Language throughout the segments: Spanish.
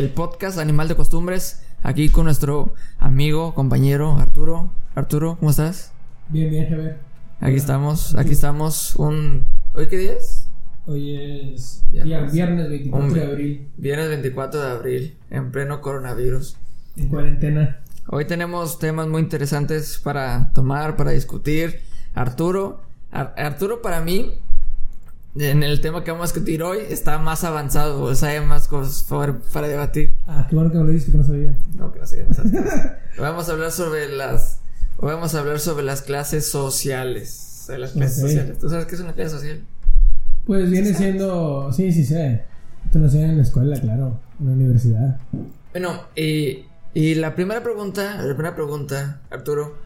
el podcast Animal de Costumbres, aquí con nuestro amigo, compañero Arturo. Arturo, ¿cómo estás? Bien, bien, Javier. Aquí estamos, aquí estamos un... ¿Hoy qué día es? Hoy es viernes, viernes 24 Un- de abril, Viernes 24 de abril, en pleno coronavirus. en cuarentena. Hoy tenemos temas muy interesantes para tomar, para discutir. Arturo, Ar- Arturo para mí, en el tema que vamos a discutir hoy, está más avanzado, o sea, hay más cosas para, para debatir. Ah, qué bueno que me lo dijiste que no sabía. No, que no sé. Vamos a hablar sobre las, vamos a hablar sobre las clases sociales. De las clases sociales. ¿Tú sabes qué es una clase social? Pues viene siendo. Sí, sí sé. Te lo enseñan en la escuela, claro. En la universidad. Bueno, y, y la primera pregunta, la primera pregunta, Arturo,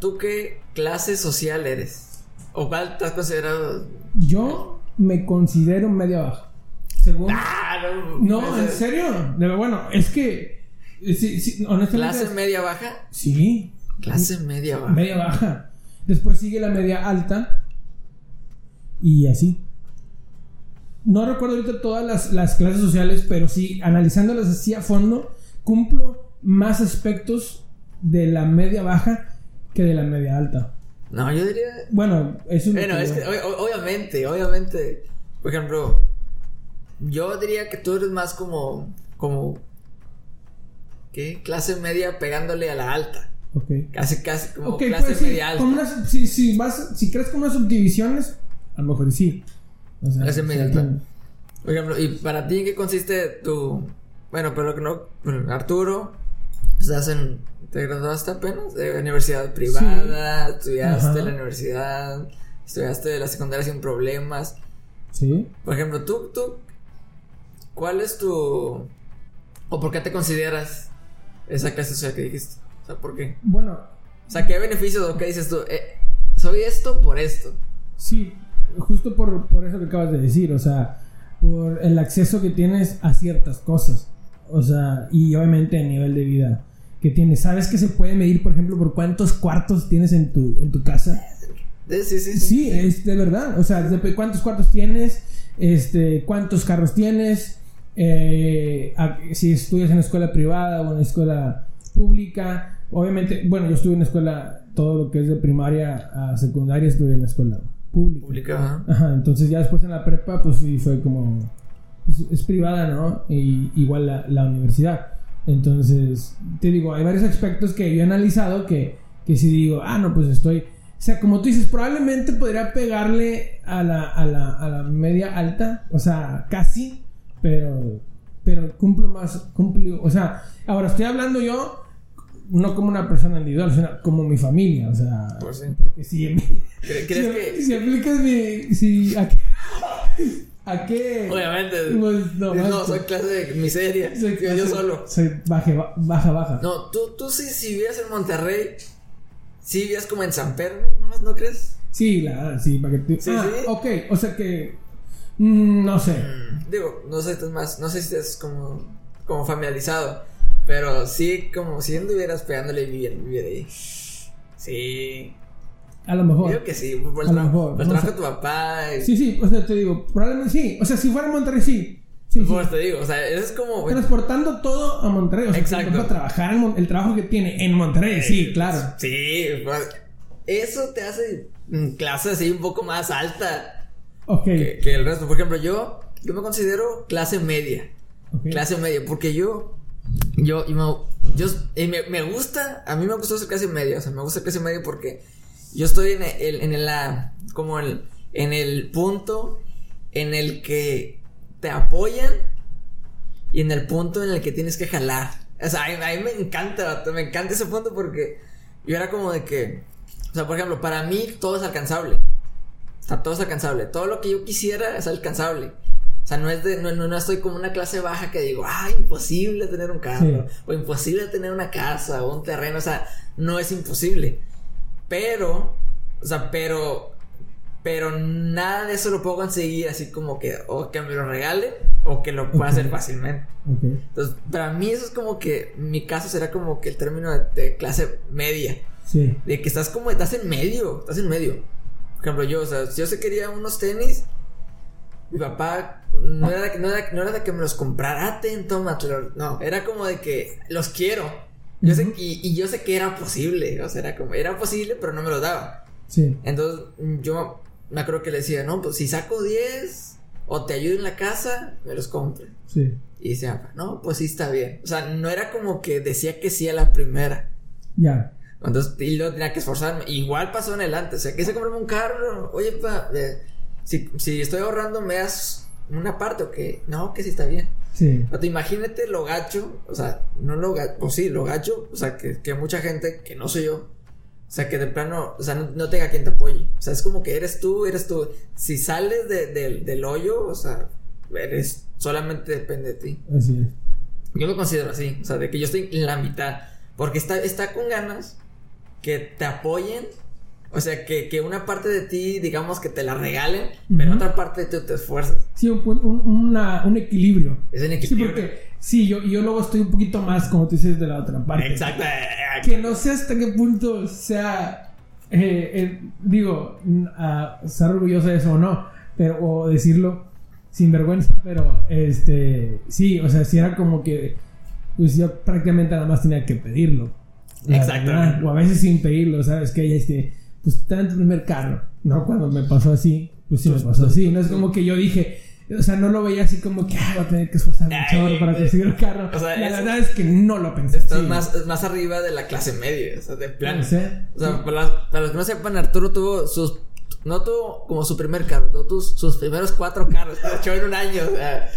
¿tú qué clase social eres? ¿O cuál te has considerado? Yo me considero media baja. Según. Ah, no, No, ese- en serio. De- Bueno, es que. eh, Sí, sí, honestamente. ¿Clase es- media baja? Sí. Clase media baja. Media baja. Después sigue la media alta. Y así. No recuerdo ahorita todas las, las clases sociales, pero sí, analizándolas así a fondo, cumplo más aspectos de la media baja que de la media alta. No, yo diría... Bueno, es lo Bueno, es que o- obviamente, obviamente, por ejemplo, yo diría que tú eres más como, como, ¿qué? Clase media pegándole a la alta. Ok. Casi, casi como clase pues sí, media alta. como unas- si, si vas, si crees como unas subdivisiones, a lo mejor sí. O sea, Clase sí, media alta. Por ejemplo, ¿y para ti en qué consiste tu... Bueno, pero que no... Arturo, estás en... ¿Te graduaste apenas? De universidad privada, estudiaste Ajá. la universidad, estudiaste de la secundaria sin problemas. Sí. Por ejemplo, tú, tú, ¿cuál es tu... o por qué te consideras esa clase social que dijiste? O sea, ¿por qué? Bueno, O sea, ¿qué beneficios o qué dices tú? Eh, soy esto por esto. Sí, justo por, por eso que acabas de decir, o sea, por el acceso que tienes a ciertas cosas, o sea, y obviamente el nivel de vida que tienes. ¿Sabes que se puede medir, por ejemplo, por cuántos cuartos tienes en tu, en tu casa? Eh, Sí, sí, sí. Sí, es de verdad, o sea, cuántos cuartos tienes, este, cuántos carros tienes, eh, si estudias en escuela privada o en escuela pública. Obviamente, bueno, yo estuve en escuela, todo lo que es de primaria a secundaria estuve en escuela pública. Pública, ajá. Ajá, entonces ya después en la prepa, pues sí, fue como. Es, es privada, ¿no? Y igual la, la universidad. Entonces, te digo, hay varios aspectos que yo he analizado que, que si digo, ah, no, pues estoy. O sea, como tú dices, probablemente podría pegarle a la, a la, a la media alta, o sea, casi, pero, pero cumplo más, cumplo, o sea, ahora estoy hablando yo no como una persona individual, sino como mi familia, o sea, Pues sí. porque si, ¿Cre- ¿Crees si, que.? si aplicas mi. Si, ¿a, qué, ¿A qué? Obviamente. Pues, no, no, soy clase de miseria. Soy yo, yo clase- solo. Soy baje, ba- baja, baja. No, tú, tú sí, si vivías en Monterrey, sí vivías como en San Pedro, ¿no, ¿no crees? Sí, la, sí, para que te- Sí, ah, sí. ok, o sea que. mm, no sé. Mm, Digo, no sé, estás más, no sé si estás como, como familiarizado, pero sí, como si anduvieras pegándole vivir, vivir ahí. Sí, A lo mejor. creo que sí, por el, A lo tra- mejor, por el no trabajo de tu papá. y- Sí, sí, o sea, te digo, probablemente sí. O sea, si fuera en Monterrey, sí. Sí, sí. Pues te digo, o sea, es como. Transportando todo a Monterrey. O sea, Exacto. para trabajar en el trabajo que tiene en Monterrey, sí, claro. Sí, pues, eso te hace mm, clase así un poco más alta Ok. que, que el resto. Por ejemplo, yo, yo me considero clase media. ok. Clase media, porque yo, yo, y me, yo, y me, me gusta, a mí me gusta ser clase media, o sea, me gusta clase media porque yo estoy en el, en la- como el, en el punto en el que te apoyan y en el punto en el que tienes que jalar. O sea, a mí, me encanta, me encanta ese punto porque yo era como de que, o sea, por ejemplo, para mí todo es alcanzable. O sea, todo es alcanzable. Todo lo que yo quisiera es alcanzable. O sea, no es de, no, no, no estoy como una clase baja que digo, ah, imposible tener un carro, Sí. o imposible tener una casa, o un terreno, o sea, no es imposible. Pero, o sea, pero, pero nada de eso lo puedo conseguir así como que, o que me lo regale, o que lo pueda Ok. hacer fácilmente. Ok. Entonces, para mí eso es como que, mi caso será como que el término de, de clase media. Sí. De que estás como, estás en medio, estás en medio. Por ejemplo, yo, o sea, si yo se quería unos tenis, mi papá no era, de, no, era, no era de que me los comprara, ah, ten, toma, no, era como de que los quiero. Yo sé, y, y, yo sé que era posible, o sea, era como, era posible, pero no me lo daba. Sí. Entonces, yo me acuerdo que le decía, no, pues si saco 10 o te ayudo en la casa, me los compro. Sí. Y decía, no, pues sí está bien. O sea, no era como que decía que sí a la primera. Ya. Entonces, y luego tenía que esforzarme. Igual pasó en adelante. O sea, quise comprarme un carro. Oye, pa, eh, si, si estoy ahorrando, me das una parte o que no, que sí está bien. Sí. Pero imagínate lo gacho, o sea, no lo gacho, o sí, lo gacho, o sea, que, que mucha gente que no soy yo, o sea, que de plano, o sea, no, tenga quien te apoye. O sea, es como que eres tú, eres tú. Si sales de, del hoyo, o sea, eres, solamente depende de ti. Así es. Yo lo considero así, o sea, de que yo estoy en la mitad. Porque está, está con ganas que te apoyen o sea, que, que, una parte de ti, digamos, que te la regalen, pero otra parte de ti te esfuerzas. Sí, un, un, un equilibrio. Es un equilibrio. Sí, porque, sí, yo, yo luego estoy un poquito más, como tú dices, de la otra parte. Exacto. Que no sé hasta qué punto sea, eh, eh, digo, uh, ser orgulloso de eso o no, pero, o decirlo sin vergüenza, pero, este, sí, o sea, si era como que, pues yo prácticamente nada más tenía que pedirlo. Exacto. O a veces sin pedirlo, ¿sabes? Que este pues está en tu primer carro, ¿no? Cuando me pasó así, pues sí me pasó así, no es como que yo dije, o sea, no lo veía así como que ah, voy a tener que esforzarme un para conseguir el carro. O sea, la verdad es que no lo pensé. Estás más, más arriba de la clase media, o sea, de plan. O sea, para, los que no sepan, Arturo tuvo sus. No tuvo como su primer carro, tuvo sus primeros cuatro carros, en un año, o sea.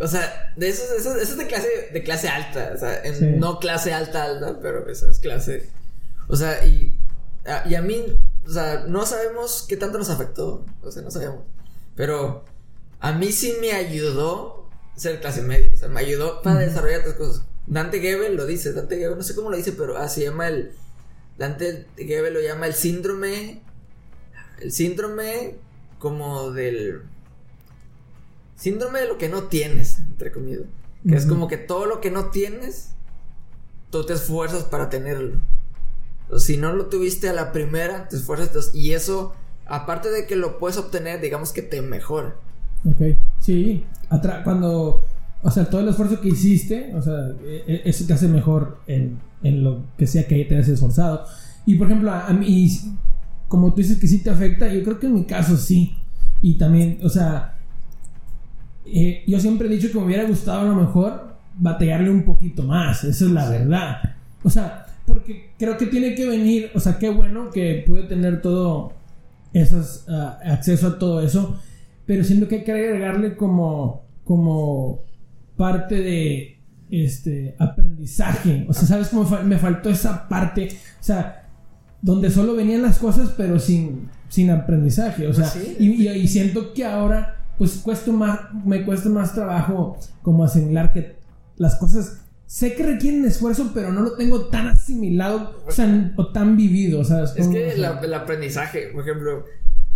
O sea, de eso es de clase, de clase alta, o sea, no clase alta alta, pero eso es clase. O sea, y, y a mí o sea, no sabemos qué tanto nos afectó. O sea, no sabemos. Pero a mí sí me ayudó ser clase media. O sea, me ayudó para desarrollar otras cosas. Dante Gebel lo dice. Dante Gebel, no sé cómo lo dice, pero así llama el. Dante Gebel lo llama el síndrome. El síndrome como del. Síndrome de lo que no tienes, entre comillas. Que es como que todo lo que no tienes, tú te esfuerzas para tenerlo. Si no lo tuviste a la primera, te esfuerzas y eso, aparte de que lo puedes obtener, digamos que te mejora. Ok, sí. cuando, o sea, todo el esfuerzo que hiciste, o sea, e, e, eso te hace mejor en, en lo que sea que te hayas esforzado. Y por ejemplo, a, mí, como tú dices que sí te afecta, yo creo que en mi caso sí. Y también, o sea, eh, yo siempre he dicho que me hubiera gustado a lo mejor batallarle un poquito más, esa es la verdad. O sea, porque creo que tiene que venir, o sea, qué bueno que pude tener todo esos, ah, acceso a todo eso, pero siento que hay que agregarle como, como parte de este aprendizaje, o sea, ¿sabes cómo me faltó esa parte? O sea, donde solo venían las cosas, pero sin, sin aprendizaje, o sea, pues y, y, siento que ahora, pues cuesta más, me cuesta más trabajo como asimilar que las cosas sé que requieren esfuerzo, pero no lo tengo tan asimilado o, sea, o tan vivido. O sea, es, que el aprendizaje, por ejemplo,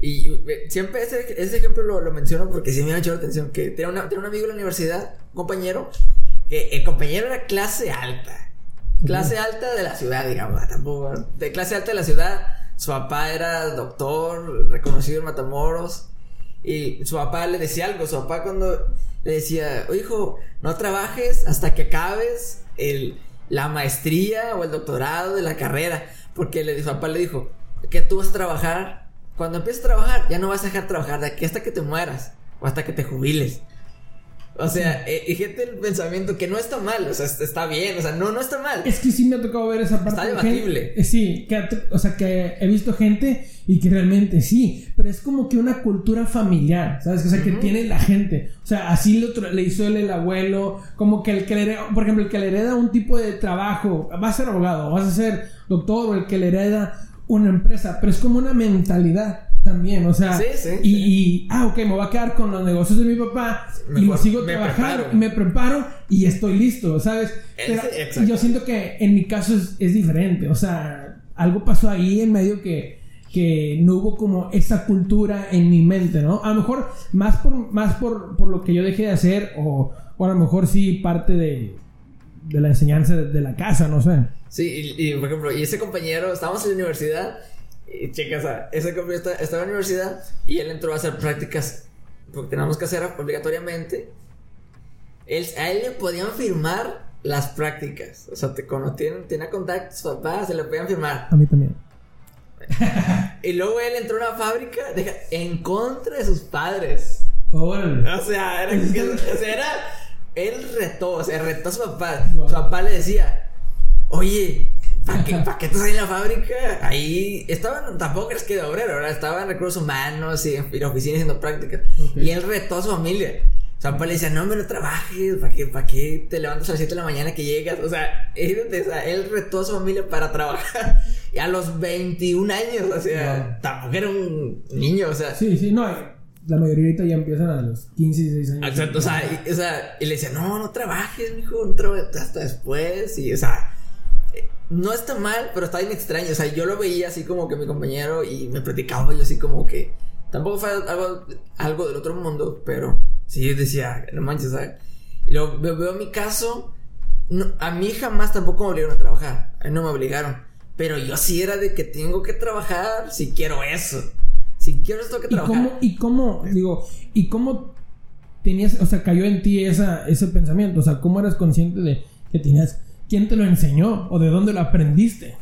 y siempre ese, ese ejemplo lo, lo, menciono porque sí me ha hecho la atención, que tenía, una, un amigo en la universidad, un compañero, que el compañero era clase alta. Clase alta de la ciudad, digamos, tampoco. De clase alta de la ciudad, su papá era doctor, reconocido en Matamoros. Y su papá le decía algo, su papá cuando le decía, hijo, no trabajes hasta que acabes el, la maestría o el doctorado de la carrera. Porque le, su papá le dijo, que tú vas a trabajar, cuando empieces a trabajar, ya no vas a dejar de trabajar de aquí hasta que te mueras o hasta que te jubiles. O sea, eh, y gente el pensamiento que no está mal, o sea, está bien, o sea, no, no está mal. Es que sí me ha tocado ver esa parte. Está debatible. Eh, sí, que, o sea, que he visto gente y que realmente sí, pero es como que una cultura familiar, ¿sabes? O sea, que tiene la gente. O sea, así le, le hizo él el abuelo, como que el que le hereda, por ejemplo, el que le hereda un tipo de trabajo, va a ser abogado, vas a ser doctor, o el que le hereda una empresa, pero es como una mentalidad también, o sea, y, ah, ok, me voy a quedar con los negocios de mi papá y lo sigo trabajando, me preparo y estoy listo, ¿sabes? Pero yo siento que en mi caso es, diferente, o sea, algo pasó ahí en medio que, que no hubo como esa cultura en mi mente, ¿no? A lo mejor más por, más por, por lo que yo dejé de hacer o, o a lo mejor sí parte de, de la enseñanza de, la casa, no sé. Sí, y, y, por ejemplo, y ese compañero, estábamos en la universidad y chicas, ese compañero estaba en la universidad y él entró a hacer prácticas porque teníamos que hacer obligatoriamente, él, a él le podían firmar las prácticas. O sea, te, cuando tiene, tenía contactos papás, se le podían firmar. A mí también. y luego él entró a una fábrica en contra de sus padres. O sea, era, o sea, era él retó, o sea, retó a su papá. Su papá le decía, oye, ¿para qué, ¿para qué estás ahí en la fábrica? Ahí estaban, tampoco eres que de obrero, ¿verdad? Estaban recursos humanos y en, la oficina haciendo prácticas. Y él retó a su familia. Su papá le decía, no, me no trabajes, ¿para qué, ¿para qué te levantas a las 7 de la mañana que llegas? O sea, él, retó a su familia para trabajar. Y a los 21 años, o sea, tampoco era un niño, o sea. Sí, sí, no, la mayoría ahorita ya empiezan a los 15, 16 años. Exacto, o sea, y, o sea, y le decía, no, no trabajes, mijo, no trabajes hasta después. Y, o sea, no está mal, pero está bien extraño. O sea, yo lo veía así como que mi compañero y me platicaba yo así como que. Tampoco fue algo, algo del otro mundo, pero sí decía, no manches, ¿sabes? Y luego veo, mi caso. a mí jamás tampoco me obligaron a trabajar. A mí no me obligaron. Pero yo sí era de que tengo que trabajar si quiero eso. Si quiero esto que trabajar. ¿Y cómo, digo, y cómo tenías, o sea, cayó en ti esa, ese pensamiento? O sea, ¿cómo eras consciente de que tenías, quién te lo enseñó o de dónde lo aprendiste?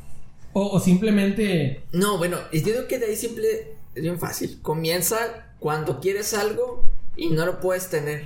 O, simplemente... No, bueno, y digo que de ahí simple, es bien fácil. Comienza cuando quieres algo y no lo puedes tener.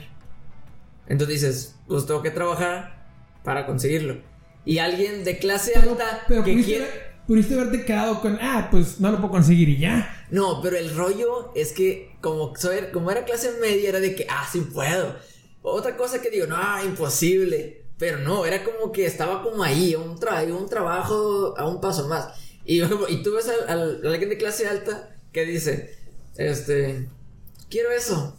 Entonces dices, pues tengo que trabajar para conseguirlo. Y alguien de clase alta que quiere pudiste haberte quedado con, ah, pues no lo puedo conseguir y ya. No, pero el rollo es que como, soy, como era clase media era de que, ah, sí puedo. Otra cosa que digo, no, imposible. Pero no, era como que estaba como ahí, un, un trabajo a un paso más. Y, y tú ves a, alguien de clase alta que dice, este, quiero eso.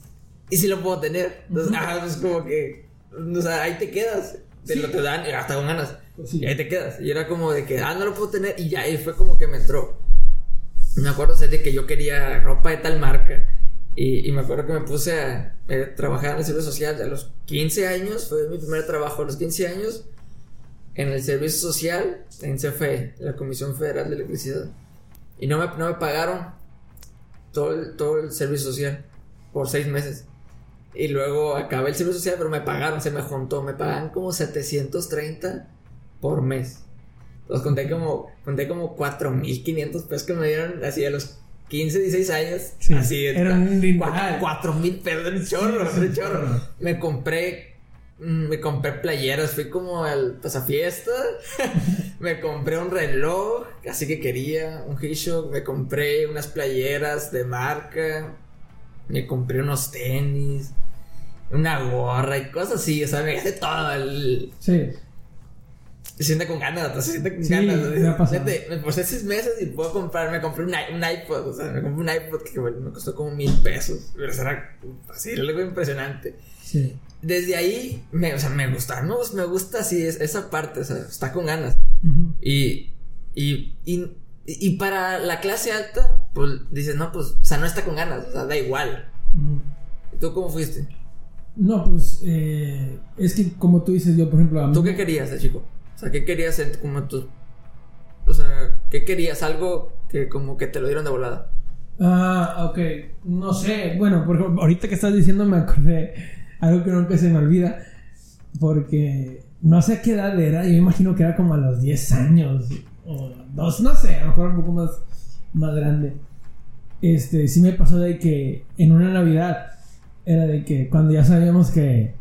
Y si lo puedo tener. Entonces, ah, es como que, o sea, ahí te quedas. Te lo te dan hasta con ganas. Pues y ahí te quedas. Y era como de que, ah, no lo puedo tener. Y ya, y fue como que me entró. Me acuerdo de que yo quería ropa de tal marca. Y, me acuerdo que me puse a, eh, trabajar en el servicio social. A los 15 años, fue mi primer trabajo a los 15 años. En el servicio social, en CFE, la Comisión Federal de Electricidad. Y no me, no me pagaron todo el, todo el servicio social por seis meses. Y luego acabé el servicio social, pero me pagaron, se me juntó. Me pagan como 730 por mes. Los conté como, conté como 4.500 pesos que me dieron así a los 15, 16 años. así, era un 4.000 pesos de chorro, de chorro. Me compré, mm, me compré playeras, fui como al pasafiesta. me compré un reloj, así que quería, un G-Shock. Me compré unas playeras de marca. Me compré unos tenis una gorra y cosas así, o sea, me gasté todo el... Sí se siente con ganas, se siente con sí, ganas. Me, puse seis meses y puedo comprar, me compré un, iPod, o sea, me compré un iPod que me costó como mil pesos, pero era así, era algo impresionante. Sí. Desde ahí, me, o sea, me gusta, me, me gusta así esa parte, o sea, está con ganas. y, y, y, y, para la clase alta, pues dices, no, pues, o sea, no está con ganas, o sea, da igual. ¿Y tú cómo fuiste? No, pues, eh, es que como tú dices, yo, por ejemplo, ¿Tú qué querías chico? O sea, ¿qué querías en, como tu... O sea, ¿qué querías? Algo que como que te lo dieron de volada. Ah, ok. No sé. Bueno, por ahorita que estás diciendo me acordé algo que nunca se me olvida. Porque no sé qué edad era. Yo imagino que era como a los 10 años. O dos, no sé. A lo mejor un poco más, más grande. Este, sí me pasó de que en una Navidad era de que cuando ya sabíamos que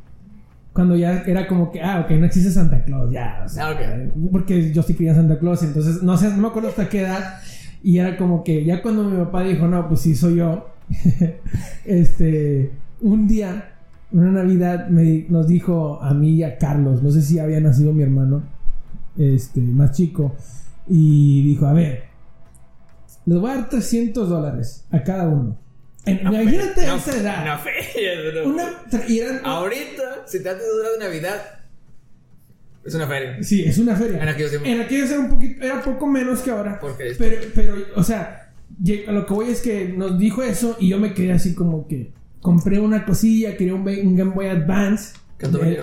cuando ya era como que, ah, ok, no existe Santa Claus, ya. O ah, Porque yo sí quería Santa Claus, entonces no sé, no me acuerdo hasta qué edad. Y era como que ya cuando mi papá dijo, no, pues sí, soy yo. este, un día, una Navidad, me, nos dijo a mí y a Carlos, no sé si había nacido mi hermano, este, más chico, y dijo, a ver, les voy a dar 300 dólares a cada uno. Imagínate no, esa edad. Una feria, Una, Ahorita, si te hace de Navidad, es una feria. Sí, es una feria. En aquellos tiempos. En aquellos era un poquito, era poco menos que ahora. Porque pero, pero, o sea, lo que voy es que nos dijo eso y yo me quedé así como que compré una cosilla, quería un, Game Boy Advance. ¿Cuánto valía?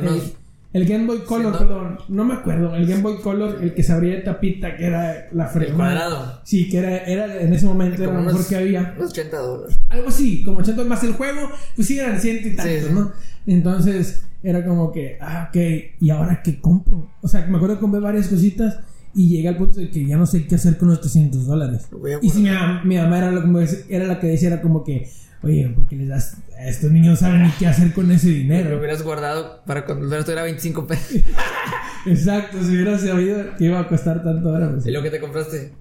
El Game Boy Color, perdón, no me acuerdo. El Game Boy Color, el que se abría de tapita, que era la fregona. cuadrado. Sí, que era, era en ese momento era lo mejor que había. Unos 80 dólares. Algo así, como 80 más el juego, pues sí eran ciento y tantos, Sí, sí. ¿no? Entonces era como que, ah, ok, ¿y ahora qué compro? O sea, me acuerdo que compré varias cositas y llegué al punto de que ya no sé qué hacer con los 300 dólares. Y si mi, mamá era, lo que- era la que decía, era como que, oye, ¿por qué les das? A estos niños saben ni qué hacer con ese Lo dinero. hubieras guardado para cuando el resto era 25 pesos. Exacto, si hubiera sabido que iba a costar tanto ahora. pues, ¿Y lo que te compraste?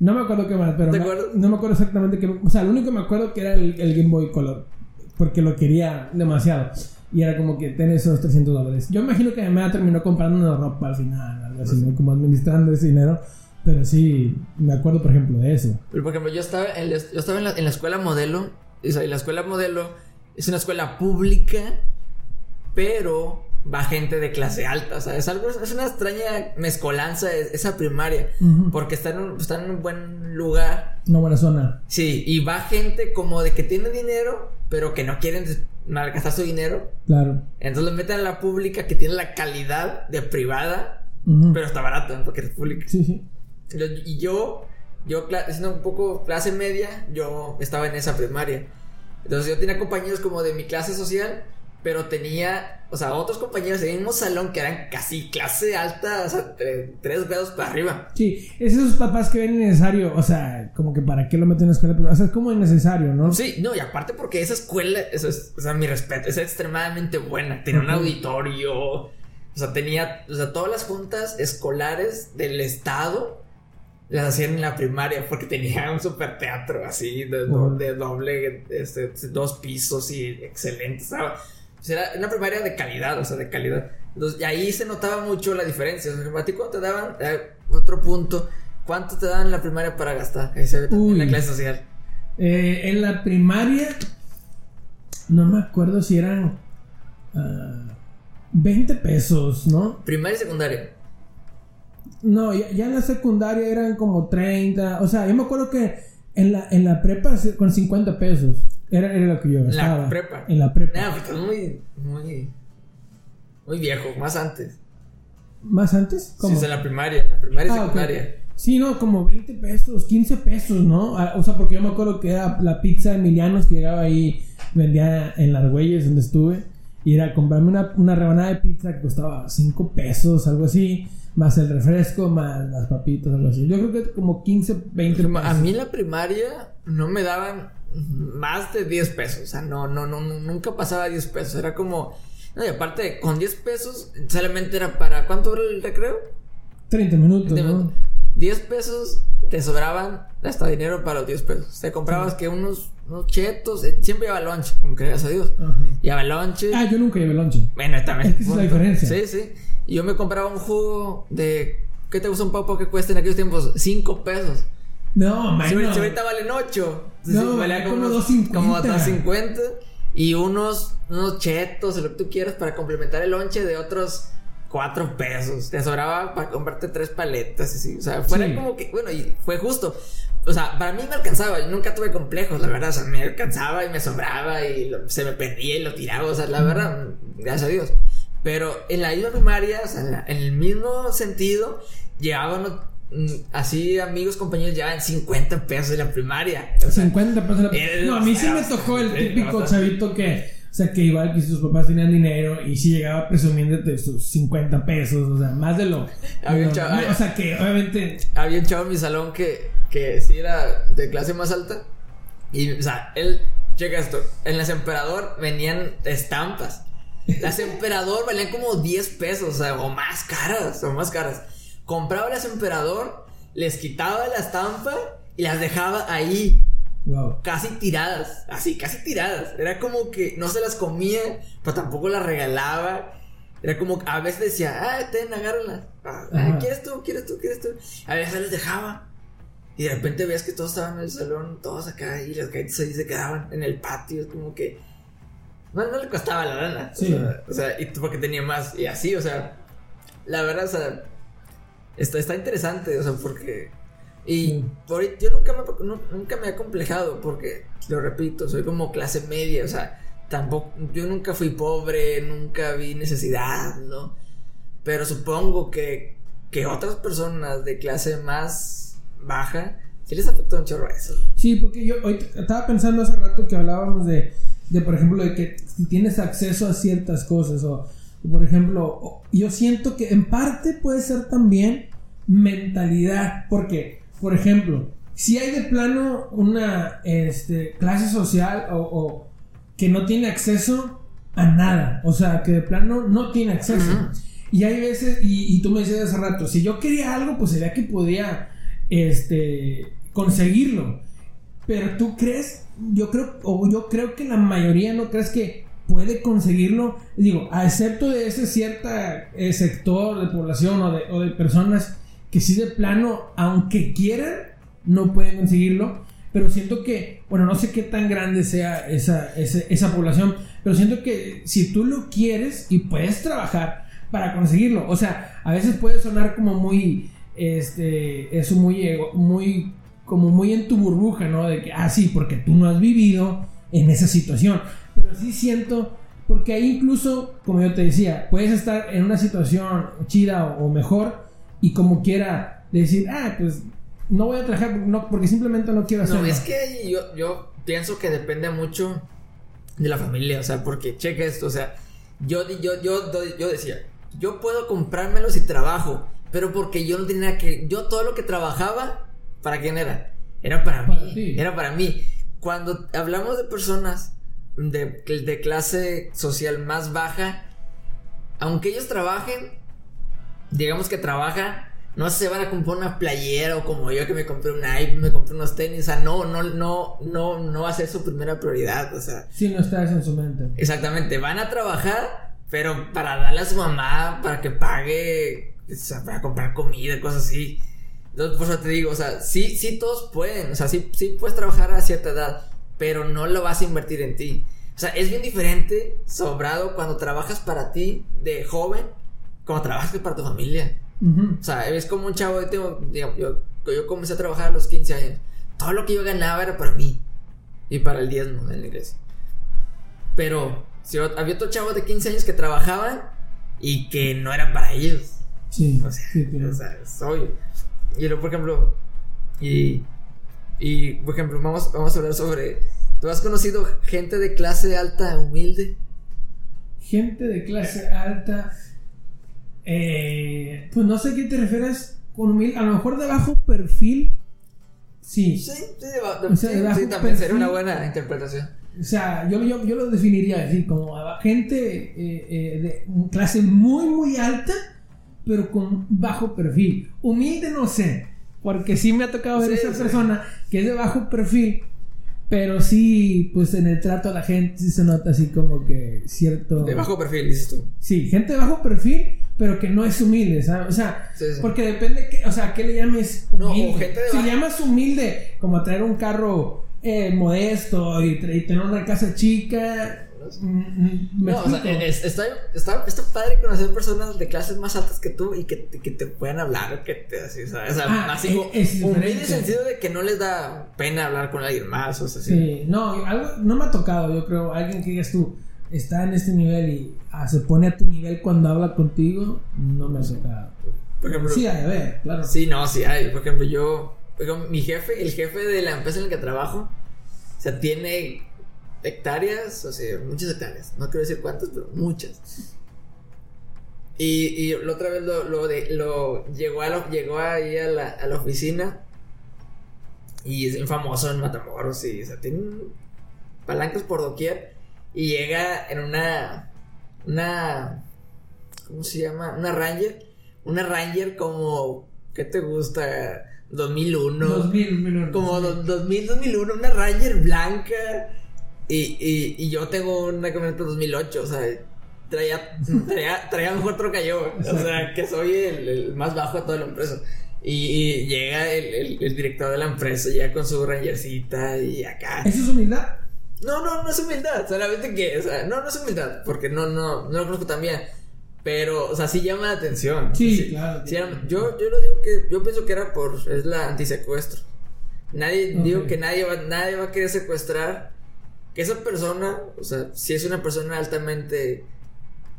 No me acuerdo qué más, pero ¿Te me- no me acuerdo exactamente qué. O sea, lo único que me acuerdo que era el, el Game Boy Color. Porque lo quería demasiado. Y era como que ten esos 300 dólares. Yo imagino que me terminó comprando una ropa al final, algo así, ¿no? como administrando ese dinero. Pero sí, me acuerdo, por ejemplo, de eso. Pero, por ejemplo, yo estaba en yo estaba en la, en la escuela modelo. La escuela modelo es una escuela pública, pero va gente de clase alta. O sea, es algo, es una extraña mezcolanza es- esa primaria. Porque está en, un, está en un buen lugar. Una buena zona. Sí, y va gente como de que tiene dinero, pero que no quieren malgastar su dinero. Claro. Entonces lo meten a la pública que tiene la calidad de privada, pero está barato porque es pública. Sí, sí. Y yo, yo siendo un poco clase media, yo estaba en esa primaria. Entonces yo tenía compañeros como de mi clase social, pero tenía, o sea, otros compañeros del mismo salón que eran casi clase alta, o sea, tre- tres grados para arriba. Sí, es esos papás que ven innecesario. O sea, como que para qué lo meten en la escuela privada. O sea, es como innecesario, ¿no? Sí, no, y aparte porque esa escuela, eso es, o sea, mi respeto, es extremadamente buena. Tenía un auditorio, o sea, tenía, o sea, todas las juntas escolares del estado las hacían en la primaria porque tenía un super teatro así, de, doble, este, dos pisos y excelente, o sea, era una primaria de calidad, o sea, de calidad. Entonces, y ahí se notaba mucho la diferencia. O sea, ¿A ti cuánto te daban? Eh, otro punto. ¿Cuánto te daban en la primaria para gastar? Ahí se ve en la clase social. Eh, en la primaria, no me acuerdo si eran ah, 20 pesos, ¿no? Primaria y secundaria. No, ya, ya en la secundaria eran como 30. O sea, yo me acuerdo que en la, en la prepa sí, con 50 pesos era, era lo que yo la gastaba. prepa. En la prepa. No, pues estás muy, muy, muy viejo, más antes. ¿Más antes? Sí, ¿Cómo? es en la primaria, la primaria y Ah, secundaria. Sí, no, como 20 pesos, 15 pesos, ¿no? Ah, O sea, porque yo me acuerdo que era la pizza de Emilianos que llegaba ahí, vendía en las Argüelles donde estuve. Y era comprarme una, una rebanada de pizza que costaba 5 pesos, algo así. Más el refresco, más las papitas, algo así. Yo creo que como 15, 20 pesos. A mí en la primaria no me daban más de 10 pesos. O sea, no, no, no, nunca pasaba 10 pesos. Era como. No, y aparte, con 10 pesos solamente era para. ¿Cuánto dura el recreo? 30 minutos, ¿no? 10 pesos te sobraban hasta dinero para los 10 pesos. Te comprabas que unos, unos chetos. eh, Siempre llevaba lunch, como que gracias a Dios. Ajá. Llevaba lunch. Ah, yo nunca llevé lonche. Bueno, también. Es que esa es la diferencia. Sí, sí. Y yo me compraba un jugo de. ¿Qué te gusta un poco que cuesta en aquellos tiempos? 5 pesos. No, man. Si, no. ahorita- si ahorita valen 8. No, valía como unos- 2.50. Como 2.50. Y unos, unos chetos, lo que tú quieras, para complementar el lonche de otros 4 pesos. Te sobraba para comprarte tres paletas. Así. O sea, fuera Sí. como que. Bueno, y fue justo. O sea, para mí me alcanzaba. Yo nunca tuve complejos, la verdad. O sea, me alcanzaba y me sobraba y lo- se me perdía y lo tiraba. O sea, la verdad, gracias a Dios. Pero en la isla primaria, o sea, en, la- en el mismo sentido, llevaban mm, así amigos, compañeros, llevaban 50 pesos en la primaria. O sea, 50 pesos. la- Eh, No, a mí sí me tocó el típico chavito que, o sea, que igual que sus papás tenían dinero y sí llegaba presumiendo de sus 50 pesos, o sea, más de lo. Había de un chavo- o sea, que obviamente. había un chavo en mi salón que, que sí era de clase más alta. Y, o sea, él, checa esto, en las emperador venían estampas. Las emperador valían como 10 pesos, o sea, o más caras, o más caras. Compraba las emperador, les quitaba la estampa y las dejaba ahí, Wow. casi tiradas, así, casi tiradas. Era como que no se las comía, pero tampoco las regalaba. Era como a veces decía, ah, ten, agárralas. Ah. ¿Quieres tú? ¿Quieres tú? ¿Quieres tú? A veces les dejaba. Y de repente veías que todos estaban en el salón, todos acá, y las gaitas ahí se quedaban en el patio. Es como que. No, no le costaba la lana. Sí. O sea, y porque tenía más. Y así, o sea. La verdad, o sea. Está, está interesante, o sea, porque. Y por yo nunca me, nu- nunca me he complejado porque, lo repito, soy como clase media, o sea, tampoco, yo nunca fui pobre, nunca vi necesidad, ¿no? Pero supongo que, que otras personas de clase más baja, sí les afectó un chorro eso. Sí, porque yo hoy estaba pensando hace rato que hablábamos de, de, por ejemplo, de que si tienes acceso a ciertas cosas, o, por ejemplo, yo siento que en parte puede ser también mentalidad, porque, por ejemplo, si hay de plano una este, clase social o, o, que no tiene acceso a nada, o sea, que de plano no tiene acceso. Y hay veces, y, tú me decías hace rato, si yo quería algo, pues sería que podía este, conseguirlo. Pero tú crees, yo creo, o yo creo que la mayoría no crees que puede conseguirlo, digo, a excepto de ese cierto eh, sector de población o de, o de personas que sí de plano, aunque quieran, no pueden conseguirlo. Pero siento que, bueno, no sé qué tan grande sea esa, esa, población, pero siento que si tú lo quieres y puedes trabajar para conseguirlo, o sea, a veces puede sonar como muy, este, eso muy, muy, como muy en tu burbuja, ¿no? De que, ah, sí, porque tú no has vivido en esa situación. Pero sí siento, porque ahí incluso, como yo te decía, puedes estar en una situación chida o mejor y como quiera decir, ah, pues no voy a trabajar no, porque simplemente no quiero hacerlo. No, es que yo, yo pienso que depende mucho de la familia, o sea, porque cheque esto, o sea, yo, yo, yo, yo decía, yo puedo comprármelo si trabajo, pero porque yo no tenía que, yo todo lo que trabajaba, ¿para quién era? Era para, mí, era para mí. Cuando hablamos de personas de, de clase social más baja, aunque ellos trabajen, digamos que trabajan no se van a comprar una playera o como yo que me compré un iPhone, me compré unos tenis, o sea, no, no, no, no, no va a ser su primera prioridad, o sea. Sí, no está en su mente. Exactamente, van a trabajar, pero para darle a su mamá, para que pague, o sea, para comprar comida, cosas así. Entonces, por eso te digo, o sea, sí, sí todos pueden, o sea, sí, sí puedes trabajar a cierta edad, pero no lo vas a invertir en ti. O sea, es bien diferente, sobrado, cuando trabajas para ti de joven, como trabajas para tu familia. O sea, es como un chavo, yo, yo, yo comencé a trabajar a los 15 años. Todo lo que yo ganaba era para mí y para el diezmo en la iglesia. Pero si había otros chavos de 15 años que trabajaban y que no eran para ellos. Sí. O sea, es obvio. Y luego, por ejemplo, y, y por ejemplo, vamos, vamos a hablar sobre. ¿Tú has conocido gente de clase alta, humilde? Gente de clase alta. Eh, pues no sé a qué te refieres con humilde. A lo mejor de bajo perfil. Sí. Sí, sí, de, también sería una buena interpretación. O sea, yo, yo, yo lo definiría así, como gente eh, eh, de clase muy, muy alta, pero con bajo perfil. Humilde no sé, porque sí me ha tocado ver esa persona que es de bajo perfil, pero sí, pues en el trato a la gente sí se nota así como que cierto... De bajo perfil, dices tú. Sí, gente de bajo perfil pero que no es humilde, ¿sabes? O sea, porque depende, que, o sea, ¿qué le llames humilde? No, gente de si llamas humilde, como traer un carro eh, modesto y, tener una casa chica. Mm, mm, no, o sea, está, está, está, padre conocer personas de clases más altas que tú y que, que te puedan hablar, que te así, ¿sabes? O sea, ah, así es, humilde en el sentido de que no les da pena hablar con alguien más, o sea, sí. sí. no, algo, no me ha tocado, yo creo, alguien que digas tú está en este nivel y ah, se pone a tu nivel cuando habla contigo, no me hace Por ejemplo, sí hay, a ver, claro. Sí, no, sí hay. Por ejemplo, yo, mi jefe, el jefe de la empresa en la que trabajo, o sea, tiene hectáreas, o sea, muchas hectáreas. No quiero decir cuántas, pero muchas. Y, y la otra vez lo, lo, de, lo llegó, a lo, llegó ahí a la, a la oficina y es famoso en Matamoros y o sea, tiene palancas por doquier. Y llega en una. Una. ¿Cómo se llama? Una Ranger. Una Ranger como. ¿Qué te gusta? 2001. 2000, Como 2000, 2001. Una Ranger blanca. Y, y, y yo tengo una camioneta 2008. O sea, traía, traía, traía mejor troca yo. O sea, que soy el, más bajo de toda la empresa. Y, llega el, el, director de la empresa, ya con su rangercita y acá. ¿Eso es humildad? No, no, no es humildad. Solamente que, o sea, no, no es humildad. Porque no, no, no lo conozco tan bien. Pero, o sea, sí llama la atención. Sí, claro. yo, yo lo digo que, yo pienso que era por, es la antisecuestro. Nadie, digo que nadie va, nadie va a querer secuestrar. Que esa persona, o sea, si es una persona altamente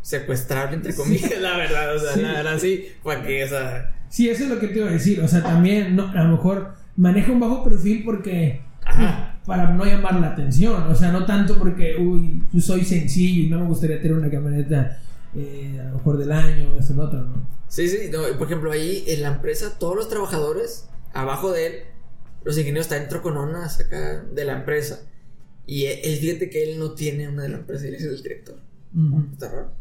secuestrable, entre comillas, la verdad. O sea, Sí. la verdad sí, para que, o sea. Sí, eso es lo que te iba a decir. O sea, también no, a lo mejor maneja un bajo perfil porque. Ajá. Para no llamar la atención. O sea, no tanto porque, uy, soy sencillo y no me gustaría tener una camioneta eh, a lo mejor del año, lo otro, ¿no? Sí, sí, no, por ejemplo, ahí en la empresa, todos los trabajadores, abajo de él, los ingenieros están trocononas acá de la empresa. Y él, él, fíjate que él no tiene una de la empresa, él es el director. Ujú. Está raro.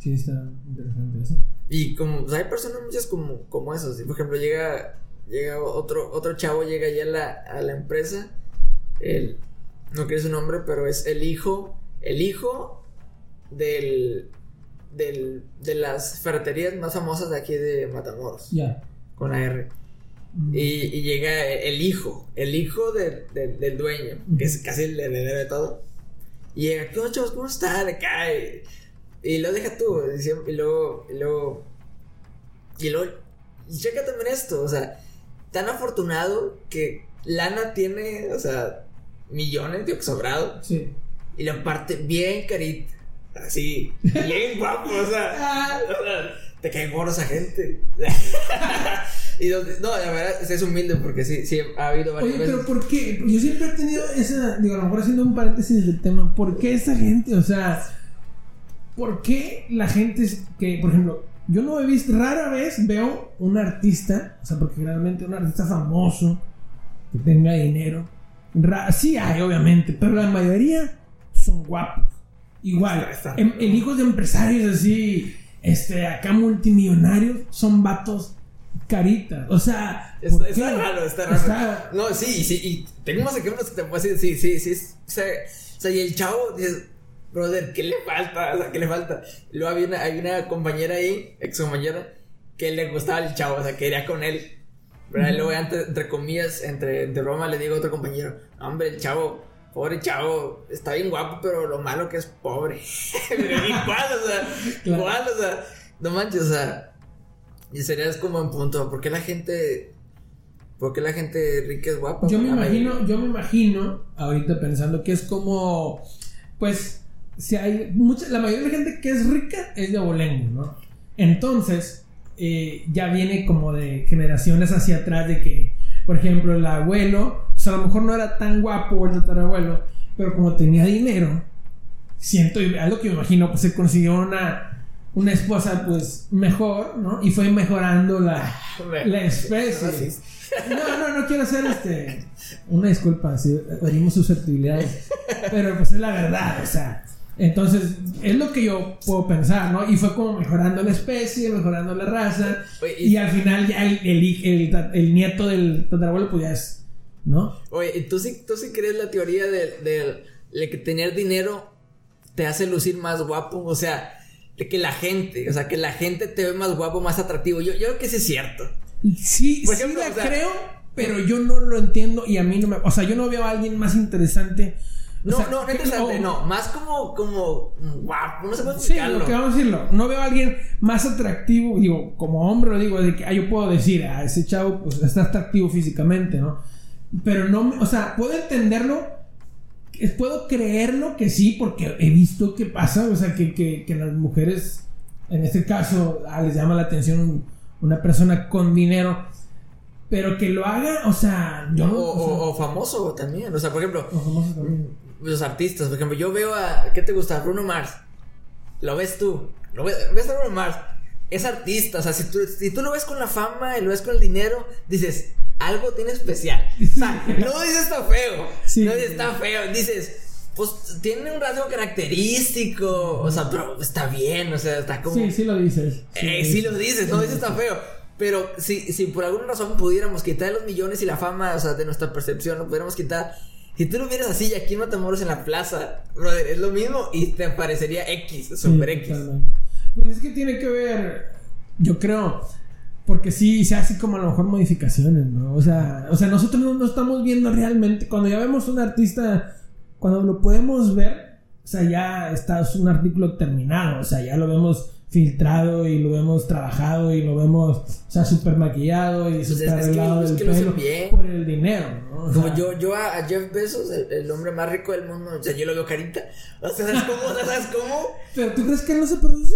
Sí, está interesante eso. Y como, o sea, hay personas muchas como, como esos. Por ejemplo, llega, llega otro, otro chavo, llega ya a la, a la empresa. El, no quiero su nombre, pero es el hijo, el hijo del, del, de las ferreterías más famosas de aquí de Matamoros, Ya. con AR. Mm. Y, y llega el hijo, el hijo del- dueño, que es casi le, le debe todo. Y llega, ¿qué chavos? ¿Cómo están? Acá. Y, y lo deja tú. Y, luego, y luego, y luego, y checa también esto, o sea, tan afortunado que Lana tiene, o sea, millones de sobrado Sí. y la parte bien carita, así, bien guapo, o sea, o sea, te cae gordo esa gente. y donde- no, la verdad, es humilde porque sí, sí, ha habido varias Oye, veces. pero ¿por qué? Yo siempre he tenido esa, digo, a lo mejor haciendo un paréntesis del tema, ¿por qué esa gente? O sea, ¿por qué la gente que, por ejemplo, yo no he visto, rara vez veo un artista, o sea, porque realmente un artista famoso, que tenga dinero, ra- sí hay, obviamente, pero la mayoría son guapos. Igual, em- el hijos de empresarios así, este, acá multimillonarios, son vatos caritas. O sea, Está, ¿por está raro, está raro. Está- No, sí, sí, y tengo más ejemplos que te puedo decir, sí, sí, sí. O sea, o sea, y el chavo dice, brother, ¿qué le falta? O sea, ¿qué le falta? Luego había una, hay una compañera ahí, ex compañera, que le gustaba el chavo, o sea, quería con él. Y luego, entre, entre comillas, entre, entre broma, le digo a otro compañero, hombre, el chavo, pobre chavo, está bien guapo, pero lo malo que es pobre. igual, o sea, Claro. igual, o sea, no manches, o sea, y serías como en punto, ¿por qué la gente, por qué la gente rica es guapa? Yo me mayoría. imagino, yo me imagino ahorita pensando que es como, pues, si hay mucha, la mayoría de la gente que es rica es de abolengo, ¿no? Entonces, eh, ya viene como de generaciones hacia atrás de que, por ejemplo, el abuelo, o sea, a lo mejor no era tan guapo el tatarabuelo, pero como tenía dinero, siento, y algo que me imagino, pues se consiguió una, una esposa, pues, mejor, ¿no? Y fue mejorando la, la especie. Racista. No, no, no quiero hacer este. Una disculpa si herimos susceptibilidades. Pero pues es la verdad, o sea. Entonces, es lo que yo puedo pensar, ¿no? Y fue como mejorando la especie, mejorando la raza. Oye, Y al final ya el, el, el, el nieto del tatarabuelo, pues ya es. ¿No? Oye, ¿y tú sí, tú sí crees la teoría de, de- de que tener dinero te hace lucir más guapo? O sea, de que la gente, o sea, que la gente te ve más guapo, más atractivo. Yo, yo creo que sí es cierto. Sí, Por sí la o sea- creo, pero yo no lo entiendo y a mí no me. O sea, yo no veo a alguien más interesante. O No, sea, no, no interesante, no. Más como, como guapo, no sé cómo Sí, explicarlo. lo que vamos a decirlo. No veo a alguien más atractivo, digo, como hombre lo digo, de que ah, yo puedo decir, a ese chavo pues está atractivo físicamente, ¿no? Pero no, me- o sea, puedo entenderlo, puedo creerlo que sí, porque he visto que pasa, o sea, que, que, que las mujeres, en este caso, ah, les llama la atención un- una persona con dinero, pero que lo haga, o sea, yo O, no... o- o famoso también. O sea, por ejemplo, o también. los artistas, por ejemplo, yo veo a. ¿Qué te gusta? Bruno Mars. Lo ves tú. Lo ves, ves a Bruno Mars. Es artista. O sea, si tú, si tú lo ves con la fama y lo ves con el dinero, dices, algo tiene especial. O sea, no dices está feo. Sí. no dices está feo. Dices, pues tiene un rasgo característico. O sea, pero está bien. O sea, está como. Sí, sí lo dices. Eh, sí lo dices, no dices está feo. Pero si, si por alguna razón pudiéramos quitar los millones y la fama, o sea, de nuestra percepción, lo pudiéramos quitar. Si tú lo vieras así y aquí en Matamoros en la plaza, brother, es lo mismo y te parecería X, super Sí, X. totalmente. Pues es que tiene que ver, yo creo, porque sí se hace como a lo mejor modificaciones, ¿no? O sea, o sea nosotros no, no estamos viendo realmente, cuando ya vemos un artista, cuando lo podemos ver, o sea, ya está es un artículo terminado, o sea, ya lo vemos filtrado y lo vemos trabajado y lo vemos, o sea, súper maquillado y Pues súper es- es que- arreglado es que hacen pelo bien. por el dinero, ¿no? O Como sea, yo, yo a, a Jeff Bezos, el, el hombre más rico del mundo, o sea, yo lo veo carita. O sea, ¿sabes cómo? ¿Sabes cómo? ¿Pero tú crees que él no se produce?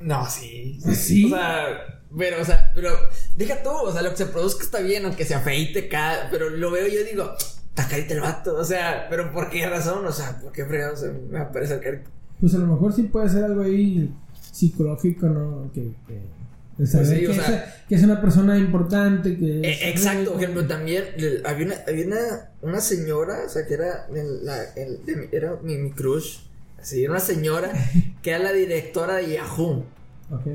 No, sí. ¿Sí? O sea, pero, o sea, pero, deja tú, o sea, lo que se produzca está bien, aunque se afeite cada, pero lo veo y yo digo, está carita el vato, o sea, pero ¿por qué razón? O sea, ¿por qué fregado se me va a parecer carita? Pues a lo mejor sí puede ser algo ahí psicológico, ¿no? Que, que saber Pues sí, o que, sea- es, que es una persona importante, que... Eh, exacto, por ejemplo, también había una, había una, una señora, o sea, que era, la, de era mi, mi crush, así, era una señora que era la directora de Yahoo. Ok.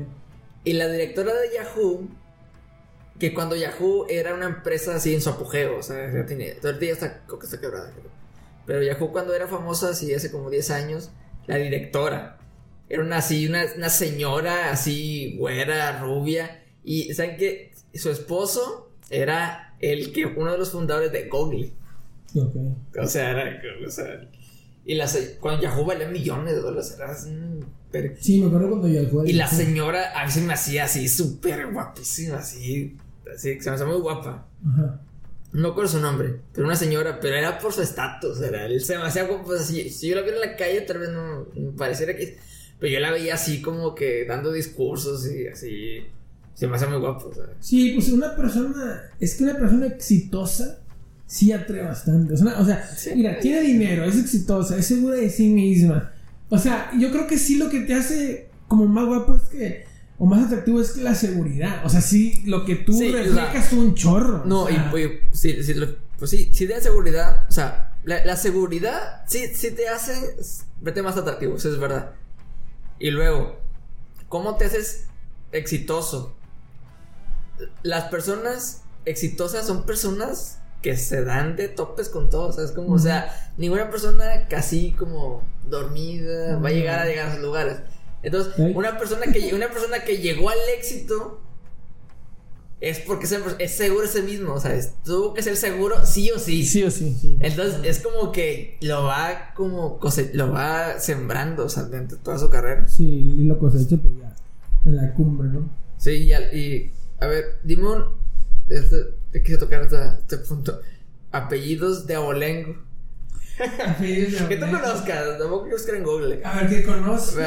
Y la directora de Yahoo, que cuando Yahoo era una empresa así en su apogeo, o sea, ya tiene, ahorita ya está, creo que está quebrada, creo. Pero Yahoo cuando era famosa, así hace como 10 años, la directora era una así, una, una señora así, güera, rubia, y ¿saben qué? Su esposo era el que, uno de los fundadores de Google. Ok. O sea, era, o sea, y cuando Yahoo valía millones de dólares, era Sí, me acuerdo cuando yo al y la señora a mí se me hacía así súper guapísima, así, así, se me hacía muy guapa. Ajá. No recuerdo su nombre, pero una señora, pero era por su estatus, era, él se me hacía como pues, así, si yo la viera en la calle tal vez no me pareciera que, pero yo la veía así como que dando discursos y así, se me hacía muy guapo, sea. Sí, pues una persona. Es que una persona exitosa sí atrae bastante. O sea, o sea, Sí. mira, tiene dinero, es exitosa, es segura de sí misma. O sea, yo creo que sí lo que te hace como más guapo es que. O más atractivo es que la seguridad. O sea, sí, lo que tú Sí, reflejas un chorro. No, o sea, y, y sí, sí, pues sí, sí te da seguridad, o sea, la, la seguridad sí, sí te hace verte más atractivo, eso es verdad. Y luego, ¿cómo te haces exitoso? Las personas exitosas son personas que se dan de topes con todo, ¿sabes? Como, o sea, ninguna persona casi como dormida va a llegar a llegar a esos lugares. Entonces, una persona que una persona que llegó al éxito es porque es, es seguro de sí mismo, o sea, tuvo que ser seguro sí o sí. Sí o sí, sí. Entonces es como que lo va como cose- lo va sembrando, o sea, dentro de toda su carrera. Sí, y lo cosecha pues ya. En la cumbre, ¿no? Sí, y a ver, dime un, este, te quise tocar hasta este punto. Apellidos de abolengo. Que tú conozcas, tampoco que buscar en Google. A ver, que conozco.